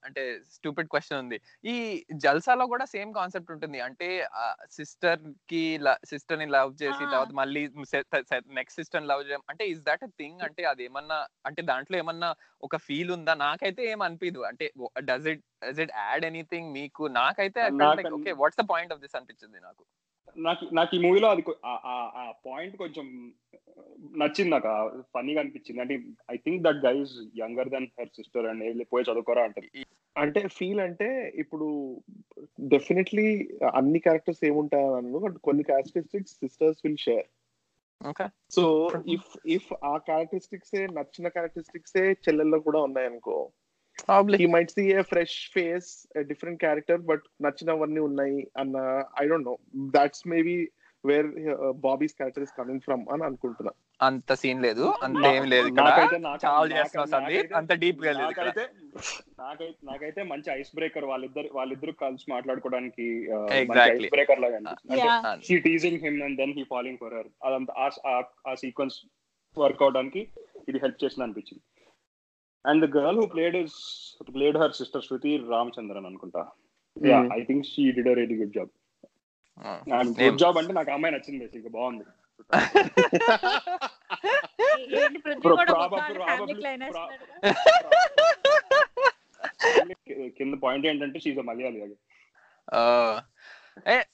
Speaker 2: అంటే స్టూపిడ్ క్వశ్చన్ ఉంది. ఈ జల్సాలో కూడా సేమ్ కాన్సెప్ట్ ఉంటుంది. అంటే సిస్టర్కి సిస్టర్ని లవ్ చేసి. తర్వాత మళ్ళీ నెక్స్ట్ సిస్టర్ లవ్ చేయడం అంటే ఇస్ దట్ అ థింగ్ అంటే అది ఏమన్నా అంటే దాంట్లో ఏమన్నా ఒక ఫీల్ ఉందా? నాకైతే ఏం అనిపించదు అంటే does it does it add anything మీకు? నాకైతే
Speaker 4: నాకు-
Speaker 2: okay what's the point of this అనిపించింది నాకు?
Speaker 4: నాకు నాకు ఈ మూవీలో అది ఆ- ఆ- ఆ పాయింట్ కొంచెం నచ్చింది నాకు. ఫన్నీగా అనిపించింది. అంటే I think that guy is younger than her sister and పోయి చదువుకోరా అంటది
Speaker 1: అంటే ఫీల్ అంటే ఇప్పుడు డెఫినెట్లీ అన్ని క్యారెక్టర్స్ ఏముంటాయి అన్నాను బట్ కొన్ని characteristics sisters will share
Speaker 2: okay
Speaker 1: so if if uh characteristics నచ్చిన క్యారెక్టరిస్టిక్స్ చెల్లెల్లో కూడా ఉన్నాయనుకో
Speaker 2: probably
Speaker 1: he might see a fresh face, a different character, but నచ్చినవన్నీ ఉన్నాయి అన్న I don't know that's maybe where Bobby's character is coming from అని అనుకుంటున్నా.
Speaker 2: అంత scene లేదు. అంత ఏం లేదు అంత డీప్గా లేదు
Speaker 4: నాకైతే నాకైతే మంచి ఐస్ బ్రేకర్ వాళ్ళిద్దరు వాళ్ళిద్దరు కలిసి మాట్లాడుకోవడానికి. ఐస్ బ్రేకర్ లాగా. She teasing him and then he following for her అదంతా ఆ- సీక్వెన్స్ వర్క్ అవడానికి ఇది హెల్ప్ చేసింది అనిపించింది. And the girl who played is played her sister Shruti Ramachandran అనుకుంటా. Yeah. I think she did a really good job. Good job అంటే నాకు అమ్మాయి నచ్చింది బేసిక్ బాగుంది. కింద పాయింట్ ఏంటంటే షీజ్ మలయాళి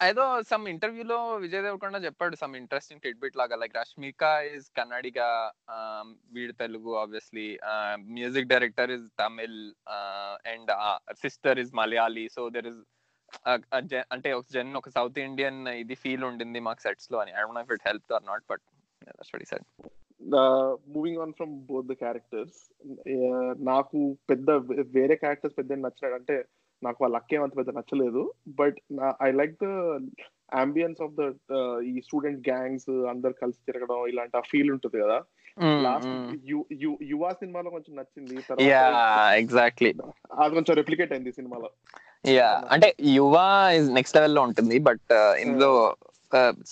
Speaker 2: ఏదో సమ్ ఇంటర్వ్యూలో విజయ్ దేవరకొండ చెప్పాడు సమ్ ఇంట్రెస్టింగ్ టిడ్బిట్ లాగా like Rashmika is Kannadiga um, వీడు Telugu obviously music director is Tamil and sister is Malayali so there is అంటే ఒక జన్ ఒక సౌత్ ఇండియన్ ఇది ఫీల్ ఉండింది మాకు సెట్స్లో అని. I don't know if it help or not but that's what he said
Speaker 1: moving on from both the characters నాకు పెద్ద వేరే క్యారెక్టర్స్ పెద్ద నచ్చినాడు అంటే నాకు వాళ్ళ అక్కేం అంత పెద్ద నచ్చలేదు. But I like the ambience of the ఈ స్టూడెంట్ గ్యాంగ్స్ అందరు కలిసి తిరగడం ఇలాంటి ఆ ఫీల్ ఉంటుంది కదా. యువ సినిమాలో కొంచెం నచ్చింది
Speaker 2: ఎగ్జాక్ట్లీ
Speaker 1: అది కొంచెం రెప్లికేట్ అయింది సినిమాలో.
Speaker 2: యా అంటే యువ ఇస్ నెక్స్ట్ లెవెల్లో ఉంటుంది బట్ ఇందులో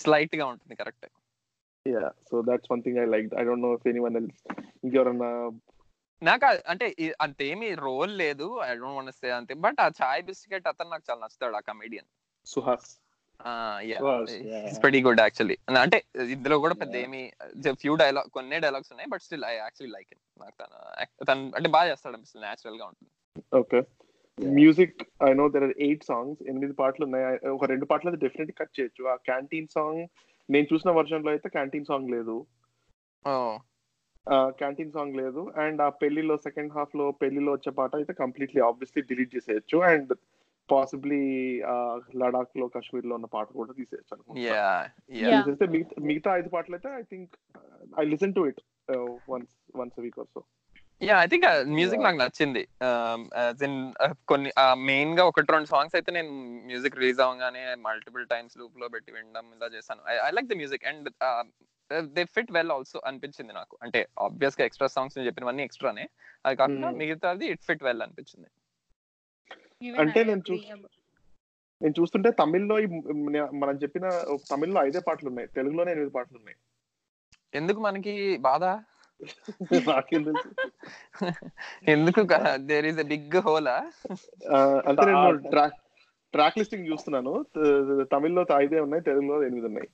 Speaker 2: స్లైట్గా ఉంటుంది correct
Speaker 1: yeah so that's one thing I like I don't know if anyone else ఇంకెవరన్నా
Speaker 2: నాకు అంటే అంతేమీ రోల్ లేదు. ఐ డోంట్ వాంట్ సే అంతే. బట్ ఆ చాయ్ బిస్కెట్ అతను నాకు చాలా నచ్చుతాడు ఆ comedian.
Speaker 1: Suhas.
Speaker 2: Very good actually. అంటే ఇందులో కూడా పెద్ద. ఏమి ఫ్యూ డైలాగ్ కొన్ని డైలాగ్స్ ఉన్నాయి but still I actually like నాకు తను తను అంటే బాగా చేస్తాడు అనిపిస్తుంది. నేచురల్గా ఉంటుంది.
Speaker 1: Okay. Music I know there are eight songs. ఎనిమిది పాటలు ఉన్నాయి. ఒక రెండు పాటలు అయితే డెఫినెట్ కట్ చేయొచ్చు. ఆ క్యాంటీన్ సాంగ్ నేను చూసిన వర్షన్లో అయితే క్యాంటీన్ సాంగ్ లేదు. క్యాంటీన్ సాంగ్ లేదు. అండ్ ఆ పెళ్ళిలో సెకండ్ హాఫ్లో పెళ్ళిలో వచ్చే పాట అయితే కంప్లీట్లీ ఆబ్వియస్లీ డిలీట్ చేసేయచ్చు. అండ్ పాసిబ్లీ లడాక్లో కాశ్మీర్లో ఉన్న పాట కూడా తీసేయచ్చు అనుకుంటా. మిగతా ఐదు పాటలు అయితే I think I listen to it once once week or so
Speaker 2: yeah I think music
Speaker 4: Yeah.
Speaker 2: నాకు నచ్చింది. ఇన్ కొన్ని మెయిన్గా ఒకటి రెండు సాంగ్స్ అయితే నేను మ్యూజిక్ రిలీజ్ అవగానే మల్టిపుల్ టైమ్స్ లూప్లో పెట్టి వినడం ఇలా చేస్తాను. I like the music and they fit well also అనిపించింది నాకు. అంటే ఆబ్వియస్గా ఎక్స్ట్రా సాంగ్స్ చెప్పినవన్నీ ఎక్స్ట్రానే. అది కాకుండా
Speaker 1: Hmm.
Speaker 2: మిగతాది ఇట్ ఫిట్ వెల్ అనిపించింది.
Speaker 1: అంటే నేను నేను చూస్తుంటే తమిళ్ళో మనం చెప్పిన తమిళ్ళో ఐదే పాటలు ఉన్నాయి. తెలుగులోనే ఎనిమిది పాటలు ఉన్నాయి.
Speaker 2: ఎందుకు మనకి బాధ? ఎందుకు దేర్ ఈస్ బిగ్ హోలా
Speaker 1: అంటే నేను ట్రాక్ లిస్టింగ్ చూస్తున్నాను. తమిళ్ళో ఐదే ఉన్నాయి తెలుగులో ఎనిమిది ఉన్నాయి.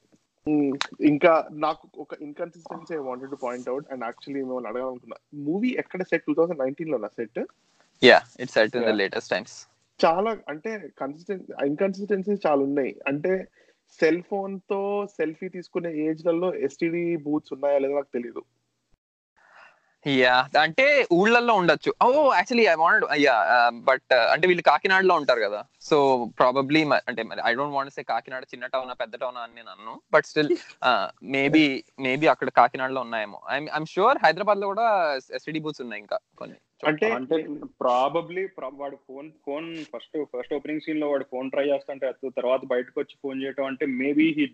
Speaker 1: ఇంకా నాకు ఒక inconsistency I wanted to point out and actually మిమ్మల్ని అడగాలనుకున్నా. మూవీ ఎక్కడ సెట్ టూ థౌసండ్ నైన్టీన్లో set
Speaker 2: yeah it's set in the latest times
Speaker 1: చాలా అంటే కన్సిస్టెన్సీ ఇన్కన్సిస్టెన్సీ చాలా ఉన్నాయి. అంటే సెల్ ఫోన్తో సెల్ఫీ తీసుకునే ఏజ్లలో ఎస్టిడి బూత్స్ ఉన్నాయా లేదో నాకు తెలియదు
Speaker 2: యా అంటే ఊళ్ళల్లో ఉండొచ్చు. ఓ actually I want yeah but అంటే వీళ్ళు కాకినాడలో ఉంటారు కదా. సో ప్రాబబ్లీ అంటే మరి I don't want say Kakinada చిన్న టౌన్ పెద్ద టౌన్ అని నేను అన్ను. బట్ స్టిల్ మేబీ మేబీ అక్కడ కాకినాడలో ఉన్నాయేమో. ఐఎమ్ షూర్ హైదరాబాద్లో కూడా ఎస్టీడీ బూత్స్ ఉన్నాయి ఇంకా కొన్ని
Speaker 1: అంటే
Speaker 4: అంటే ప్రాబబ్లీ వాడు phone phone first first opening సీన్లో వాడు ఫోన్ ట్రై చేస్తుంటే తర్వాత బయటకు వచ్చి ఫోన్ చేయటం అంటే maybe he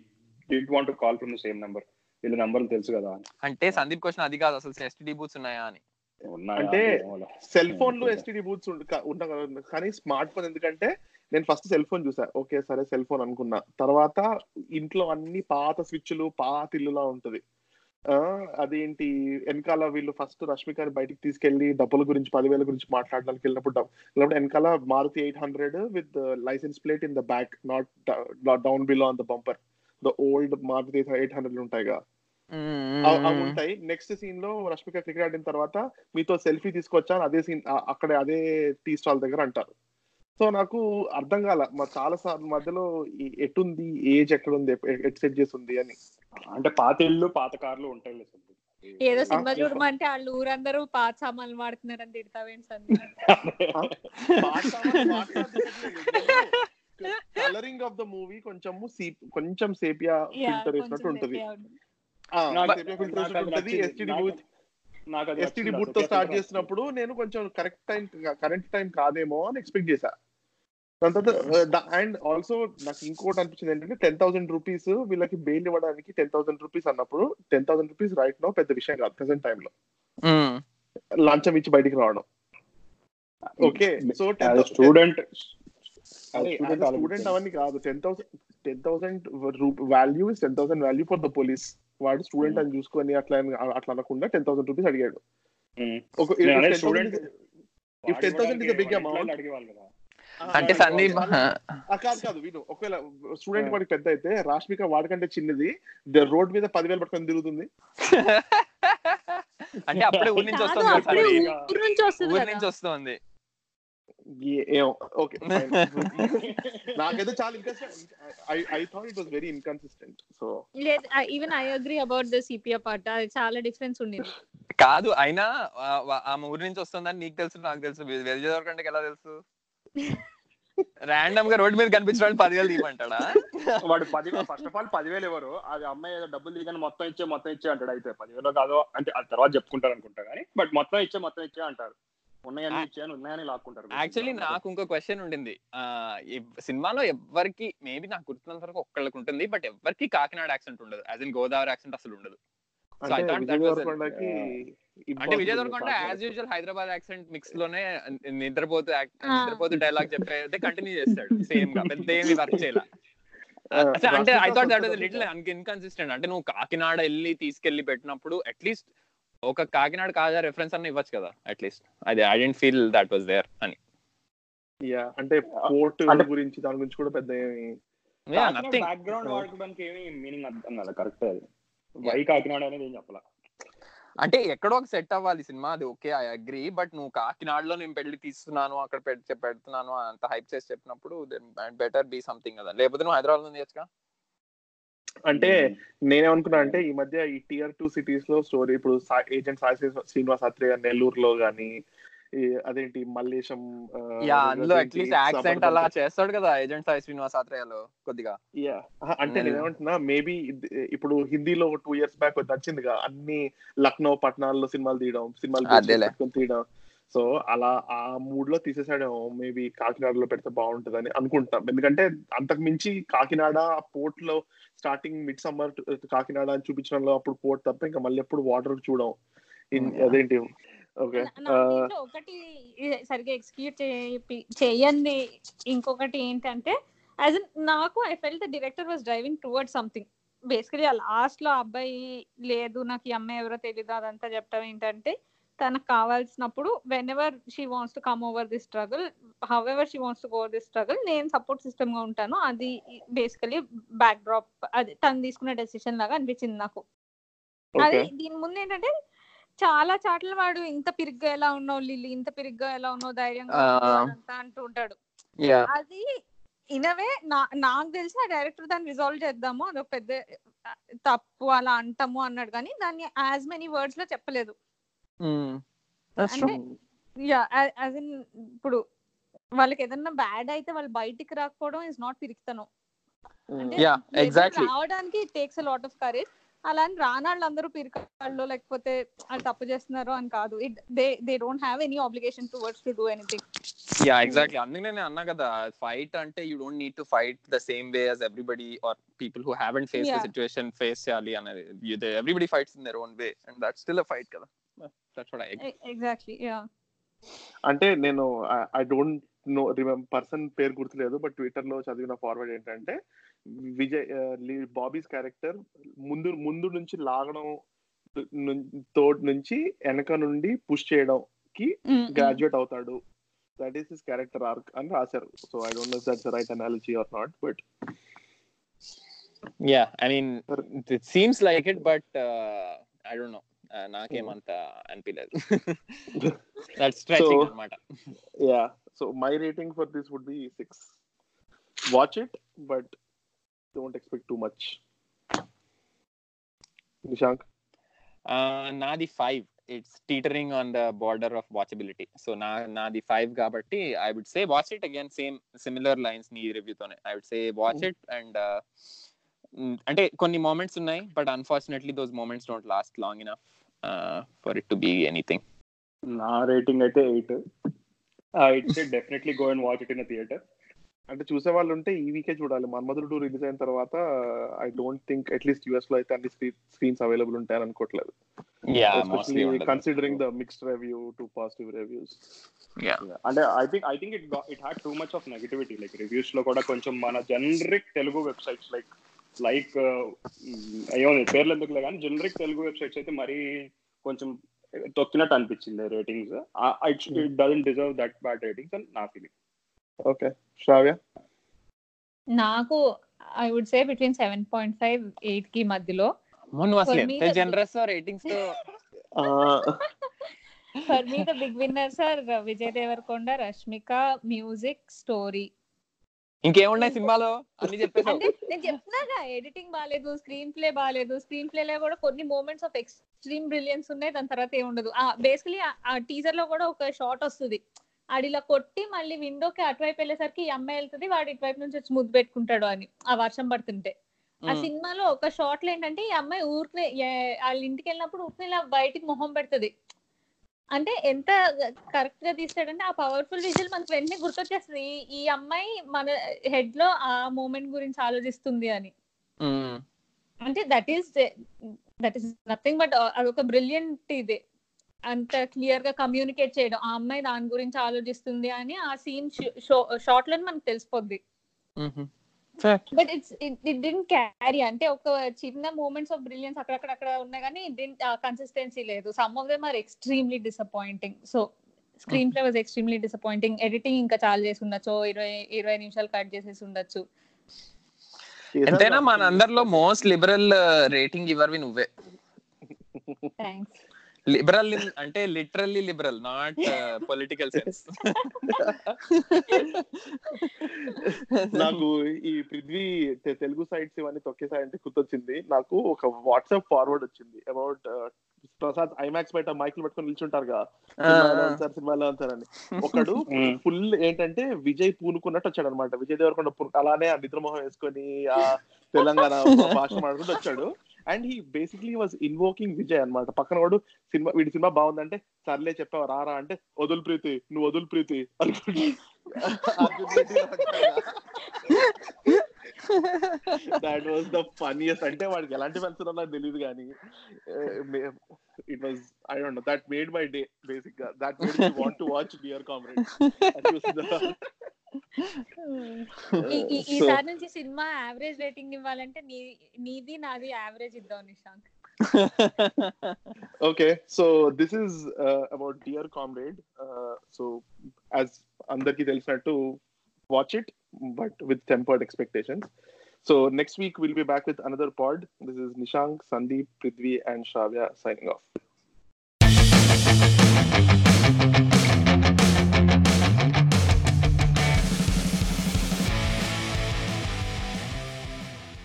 Speaker 4: didn't want call from the same number వీళ్ళ నెంబర్లు తెలుసు కదా
Speaker 2: అంటే సందీప్ క్వశ్చన్ అది కాదు అసలు ఎస్టీడీ బూత్స్ ఉన్నాయా అని.
Speaker 4: ఉన్నాయా?
Speaker 1: అంటే. సెల్ ఫోన్లో ఎస్టిడి బూత్స్ ఉంటా కానీ స్మార్ట్ ఫోన్ ఎందుకంటే నేను ఫస్ట్ సెల్ ఫోన్ చూసా. ఓకే సరే సెల్ ఫోన్ అనుకున్నా. తర్వాత ఇంట్లో అన్ని పాత స్విచ్లు పాత ఇల్లులా ఉంటది. ఆ అదేంటి? వెనకాల వీళ్ళు ఫస్ట్ రష్మికని బయటికి తీసుకెళ్ళి డబ్బుల గురించి పదివేల గురించి మాట్లాడడానికి వెళ్ళినప్పుడు వెళ్ళినప్పుడు వెనకాల Maruti eight hundred with licence plate in the back not down below on the bumper. The old Maruti eight hundred ఉంటాయిగా. అవ్- అవి ఉంటాయి నెక్స్ట్ సీన్లో రష్మిక క్రికెట్ ఆడిన తర్వాత మీతో సెల్ఫీ తీసుకొచ్చాను అదే సీన్ అక్కడ అదే టీ స్టాల్ దగ్గర అంటారు. సో నాకు అర్థం కాల మా చాలా సార్లు మధ్యలో ఎటుంది ఏజ్ ఎక్కడ ఉంది ఎట్ సెట్ చేసి ఉంది అని.
Speaker 4: అంటే పాత ఇల్లు పాత కార్లు ఉంటాయి
Speaker 3: ఏదో సినిమా చూడమంటే వాళ్ళు ఊరందరూ పాత సామాన్లు వాడుతున్నారని తిడతావేంటి
Speaker 1: కలరింగ్ ఆఫ్ ద మూవీ కొంచెము కొంచెం సేపియా ఫిల్టర్ వేసినట్టు ఉంటది. ఎస్టిడి
Speaker 4: నాకు- బూత్తో.
Speaker 1: స్టార్ట్ చేసినప్పుడు నేను కొంచెం కరెక్ట్ టైం కరెక్ట్ టైం కాదేమో అని ఎక్స్పెక్ట్ చేశా. దాని తర్వాత అండ్ ఆల్సో నాకు ఇంకోటి అనిపించింది ఏంటంటే టెన్ థౌసండ్ రూపీస్ వీళ్ళకి బెయిల్ ఇవ్వడానికి టెన్ థౌసండ్ రూపీస్ అన్నప్పుడు ten thousand rupees right no పెద్ద విషయం కాదు ప్రెసెంట్ టైంలో లంచం ఇచ్చి బయటికి రావడం. Okay so
Speaker 4: As a student
Speaker 1: student అవన్నీ కాదు ten thousand ten thousand value is ten thousand value for the police వాడు స్టూడెంట్ అని చూసుకొని అట్లా అట్లా అనకుండా టెన్ థౌసండ్ రూపీస్ అడిగాడు. If 10,000 is a big amount.
Speaker 4: అడిగేవాళ్ళు కదా.
Speaker 2: అంటే సందీప్
Speaker 1: కాదు కాదు వీడు ఒకవేళ స్టూడెంట్ వాడికి పెద్ద అయితే రాష్మిక వాడికంటే చిన్నది రోడ్ మీద పదివేలు పట్టుకొని తిరుగుతుంది.
Speaker 2: అంటే అప్పుడే ఊరి నుంచి వస్తుంది.
Speaker 3: ఊరు నుంచి వస్తుంది.
Speaker 1: ఓకే నాకైతే చాలా inconsistent I thought it was very inconsistent so
Speaker 3: లేదు even I agree about the sepia part అది చాలా డిఫరెన్స్ ఉండేది.
Speaker 2: కాదు అయినా ఆ- ఊరి నుంచి వస్తుందని నీకు తెలుసు నాకు తెలుసు. వెలిజేదవరకంటే ఎలా తెలుసు? ర్యాండమ్గా రోడ్ మీద కనిపించడానికి పదివేలు తీయమంటాడా?
Speaker 4: వాడు పది ఫస్ట్ ఆఫ్ ఆల్ పదివేలు ఇవ్వరు. అది అమ్మాయి ఏదో డబ్బులు దిగాని మొత్తం ఇచ్చే మొత్తం ఇచ్చే అంటాడు అయితే. పదివేలు కాదో అంటే ఆ తర్వాత చెప్పుకుంటారు అనుకుంటా కానీ బట్ మొత్తం ఇచ్చే మొత్తం ఇచ్చే అంటారు.
Speaker 2: యాక్చువల్లీ నాకు ఇంకో క్వశ్చన్ ఉండింది. ఆ ఈ సినిమాలో ఎవరికి మేబీ నాకు గుర్తున్నంత వరకు ఒక్కళ్ళకి ఉంటుంది బట్ ఎవరికి కాకినాడ యాక్సెంట్ ఉండదు. యాజ్ ఇన్ గోదావరి యాక్సెంట్ అసలు ఉండదు. So I
Speaker 1: అంటే
Speaker 2: thought that
Speaker 1: Vijay
Speaker 2: Deverakonda. As usual Hyderabad accent మిక్స్లోనే నిద్రపోతూ. నిద్రపోతూ డైలాగ్ చెప్పేది కంటిన్యూ చేస్తాడు. సేమ్గా పెద్ద ఏమి వర్క్ చేయాల. అంటే I thought that was little inconsistent అంటే నువ్వు కాకినాడ వెళ్ళి తీసుకెళ్ళి పెట్టినప్పుడు అట్లీస్ట్ ఒక కాకినాడ కాజా రెఫరెన్స్ అన్న ఇవ్వచ్చు కదా అట్లీస్ట్ అది I didn't feel that was there అని.
Speaker 1: Yeah, అంటే పోర్ట్ గురించి దాని గురించి కూడా పెద్ద ఏమి
Speaker 2: నథింగ్
Speaker 4: బ్యాక్గ్రౌండ్ వాడుకోవడానికి ఏమి మీనింగ్ అర్థం కదా కరెక్ట్ అది. వై కాకినాడ అనేది ఏం చెప్పాల?
Speaker 2: అంటే ఎక్కడో ఒక సెట్ అవ్వాలి సినిమా అది ఓకే ఐ అగ్రీ బట్ నువ్వు కాకినాడలో నేను పెళ్ళి తీస్తున్నాను అక్కడ పెడుతున్నాను అంత హైప్ చేసి చెప్పినప్పుడు బెటర్ బీ సంథింగ్ కదా. లేకపోతే నువ్వు హైదరాబాద్లో చేయొచ్చుగా?
Speaker 1: అంటే నేనేమనుకున్నా అంటే ఈ మధ్య ఈ టియర్ టూ సిటీస్లో స్టోరీ ఇప్పుడు ఏజెంట్ సాయి శ్రీ- శ్రీనివాస్ అత్రేయ నెల్లూరులో గానీ అదేంటి మల్లేశం
Speaker 2: యా అందులో అట్లీస్ట్ యాక్సెంట్ అలా. చేస్తాడు కదా ఏజెంట్ సాయి శ్రీనివాస్ ఆత్రేయలో కొద్దిగా.
Speaker 1: ఆహా, అంటే
Speaker 2: నెల్లూరు.
Speaker 1: నేనేమంటున్నా మేబీ ఇప్పుడు హిందీలో టూ ఇయర్స్ బ్యాక్ వచ్చిందిగా అన్ని లక్నో పట్టణాల్లో సినిమాలు తీయడం సినిమాలు తీయడం సో అలా ఆ మూడ్లో తీసేసాడు మేబీ కాకినాడలో పెడితే బాగుంటుందని అనుకుంటాం. ఎందుకంటే అంతకు మించి కాకినాడ పోర్ట్లో స్టార్టింగ్ మిడ్ సమ్మర్ కాకినాడ అని చూపించడంలో అప్పుడు పోర్ట్ తప్ప ఇంకా మళ్ళీ ఎప్పుడు వాటర్ చూడం. అదేంటి? ఓకే.
Speaker 3: ఒకటి సరిగ్గా ఎగ్జిక్యూట్ చేయండి. ఇంకొకటి ఏంటంటే యాజ్ నాకు I felt the director was driving toward something. Basically ఆ లాస్ట్లో అబ్బాయి లేదు నాకు ఈ అమ్మాయి ఎవరో తెలియదు అదంతా చెప్పడం ఏంటంటే తనకు కావాల్సినప్పుడు whenever she wants to come over the struggle however she wants to go the struggle నేను సపోర్ట్ సిస్టమ్గా ఉంటాను. అది బేసికలీ బ్యాక్ డ్రాప్ అది తను తీసుకున్న డెసిషన్ లాగా అనిపించింది నాకు. అది దీని ముందు ఏంటంటే చాలా చాట్ల వాడు ఇంత పిరిగ్గా ఎలా ఉన్నావు లిల్లీ? ఇంత పిరిగ్గా ఎలా ఉన్నావు? ధైర్యంగా అంటూ ఉంటాడు. అది ఇనవే నా నాకు తెలిసి ఆ డైరెక్టర్ దాన్ని రిజాల్వ్ చేద్దాము. అది ఒక పెద్ద తప్పు అలా అంటాము అన్నాడు. కానీ దాన్ని యాజ్ మెనీ వర్డ్స్లో చెప్పలేదు. యా యాజ్ ఇన్ ఇప్పుడు వాళ్ళకి ఏదన్నా బ్యాడ్ అయితే వాళ్ళు బయటికి రాకపోవడం ఇస్ నాట్ పిరికితనం.
Speaker 2: ఎగ్జాక్ట్లీ
Speaker 3: రావడానికి టేక్స్ లాట్ ఆఫ్ కరేజ్ అలా అని రానాళ్ళు అందరూ పిరికాళ్ళు లేకపోతే అది తప్పు చేస్తున్నారు అని కాదు. It they they don't have any obligation to words to do anything
Speaker 2: yeah exactly అందుకే నేను అన్నా కదా ఫైట్ అంటే you don't need to fight the same way as everybody or people who haven't face the. Situation face చేయాలి అనేది. Everybody fights in their own way and that's still a fight కదా. That's what I
Speaker 3: exactly yeah
Speaker 1: అంటే నేను I don't know remember person పేరు గుర్తులేదు but ట్విట్టర్లో చదివిన forward ఏంటంటే విజయ్ బాబీస్ క్యారెక్టర్ ముందు ముందు నుంచి లాగడం తోటి నుంచి వెనక నుండి పుష్ చేయడం కి గ్రాడ్యుయేట్ అవుతాడు. That is his character arc అని రాశారు. So I don't know that's right analogy or not but
Speaker 2: yeah I mean. It seems like it but I don't know నాకేమంత అనిపించలేదు దట్స్ స్ట్రెచింగ్
Speaker 1: So-
Speaker 2: అన్నమాట
Speaker 1: yeah so my rating for this would be six watch it but don't expect too much Nishank
Speaker 2: నాది five it's teetering on the border of watchability so నా నాది five కాబట్టి I would say watch it again same similar lines నీ రివ్యూతోనే I would say watch it and అంటే కొన్ని moments ఉన్నాయి but unfortunately those moments don't last long enough for it to be anything
Speaker 4: నా rating అయితే eight. It's definitely go and watch it in theatre
Speaker 1: అంటే చూసే వాళ్ళు ఉంటే ఈ వీకే చూడాలి. మన్మధుడు టూ రిలీజ్ అయిన తర్వాత ఐ డోంట్ థింక్ అట్లీస్ట్ యూఎస్లో అయితే అన్ని స్క్రీన్స్ అవైలబుల్ ఉంటాయని అనుకోవట్లేదు considering the mixed review to positive reviews
Speaker 4: అంటే I think I think it it had too much of negativity like రివ్యూస్లో కూడా కొంచెం మన generic Telugu websites like like అయ్యో పేర్లు ఎందుకులే కానీ జనరిక్ తెలుగు వెబ్సైట్స్ అయితే మరీ కొంచెం తొక్కినట్టు అనిపించింది ratings it doesn't deserve that bad ratings అని నా ఫీలింగ్
Speaker 1: ఓకే శ్రావ్య
Speaker 3: నాకు I would say between seven point five ఎయిట్కి మధ్యలో.
Speaker 2: Generous రేటింగ్స్తో.
Speaker 3: For me the big winners are Vijay Deverakonda Rashmika music story
Speaker 2: ఇంకేమున్నాయి సినిమాలో? అన్ని చెప్పేసావు.
Speaker 3: నేను చెప్తున్నాగా ఎడిటింగ్ బాగాలేదు స్క్రీన్ ప్లే బాగాలేదు స్క్రీన్ ప్లే లో కూడా కొన్ని మూమెంట్స్ ఆఫ్ ఎక్స్ట్రీమ్ బ్రిలియన్స్ ఉన్నాయి దాని తర్వాత ఏముండదు ఆ బేసికలీ ఆ టీజర్లో కూడా ఒక షాట్ వస్తుంది. ఆడిలా కొట్టి మళ్ళీ విండోకి అటువైపు వెళ్ళేసరికి ఈ అమ్మాయి వెళ్తుంది వాడు ఇటువైపు నుంచి వచ్చి ముద్దు పెట్టుకుంటాడు అని ఆ వర్షం పడుతుంటే. ఆ. సినిమాలో ఒక షాట్లో ఏంటంటే ఈ అమ్మాయి ఊరికి వాళ్ళ ఇంటికి వెళ్ళినప్పుడు ఊరికి ఇలా బయటికి మొహం పెడుతుంది. అంటే ఎంత కరెక్ట్గా తీస్తాడంటే ఆ పవర్ఫుల్ విజువల్ మనకు వెంటనే గుర్తొచ్చేస్తుంది. ఈ- అమ్మాయి మన హెడ్లో ఆ మూమెంట్ గురించి ఆలోచిస్తుంది అని. అంటే that is that is nothing but అదొక బ్రిలియంట్ ఇది. అంత క్లియర్గా కమ్యూనికేట్ చేయడం. ఆ అమ్మాయి దాని గురించి ఆలోచిస్తుంది అని ఆ సీన్ షార్ట్లో మనకు తెలిసిపోద్ది. But it's it didn't carry అంటే ఒక చిన్న మూమెంట్స్ ఆఫ్ బ్రిలియన్స్ అక్కడక్కడ అక్కడ ఉన్నాయి కానీ డింట్ కన్సిస్టెన్సీ లేదు. Some of them are extremely disappointing so screenplay was extremely disappointing editing ఇంకా చాలా చేసి ఉండొచ్చు. ఇరవై ఇరవై నిమిషాలు కట్ చేసేసి ఉండొచ్చు.
Speaker 2: ఎంతైనా మన అందరిలో మోస్ట్ లిబరల్ రేటింగ్ ఇవ్వవి నువ్వే.
Speaker 3: థ్యాంక్స్
Speaker 2: లిబరల్ అంటే literally liberal not political sense
Speaker 1: నాకు ఈ పృథ్వీ తెలుగు సైట్స్ ఇవన్నీ తొక్కేసాయంటే గుర్తొచ్చింది. నాకు ఒక వాట్సాప్ ఫార్వర్డ్ వచ్చింది అబౌట్ ప్రసాద్ ఐమాక్స్ బయట మైకులు పట్టుకొని నిల్చుంటారుగా. సినిమాలో అంటారు సినిమాలో అంటారని ఒకడు ఫుల్ ఏంటంటే విజయ్ పూనుకున్నట్టు వచ్చాడు అనమాట విజయ్ దేవరకొండ అలానే ఆ నిద్రమోహం వేసుకొని ఆ తెలంగాణ భాష మాట్లాడుకుంటూ వచ్చాడు. And he basically was invoking Vijay అన్నమాట. పక్కన వాడు సినిమా వీడి సినిమా బాగుందంటే సర్లే చెప్పావు? రారా? అంటే వదులు ప్రీతి నువ్వు వదులు ప్రీతి అనుకుంటా. దాట్ వాస్ ద ఫనియస్ట్ అంటే వాడికి ఎలాంటి ఫ్యాన్స్ నాకు తెలియదు కానీ it was I don't know that made my day బేసిక్గా that made me want to watch Dear Comrade
Speaker 3: ఈసారి నుంచి సినిమా యావరేజ్ రేటింగ్ ఇవ్వాలంటే నీది నాది యావరేజ్ ఇద్దాం Nishank.
Speaker 1: Okay so this is uh, about dear comrade. Uh, so as అందరికి తెలిసినట్టు watch it but with tempered expectations. So next week we'll be back with another pod. This is nishank sandeep prithvi and shavya signing off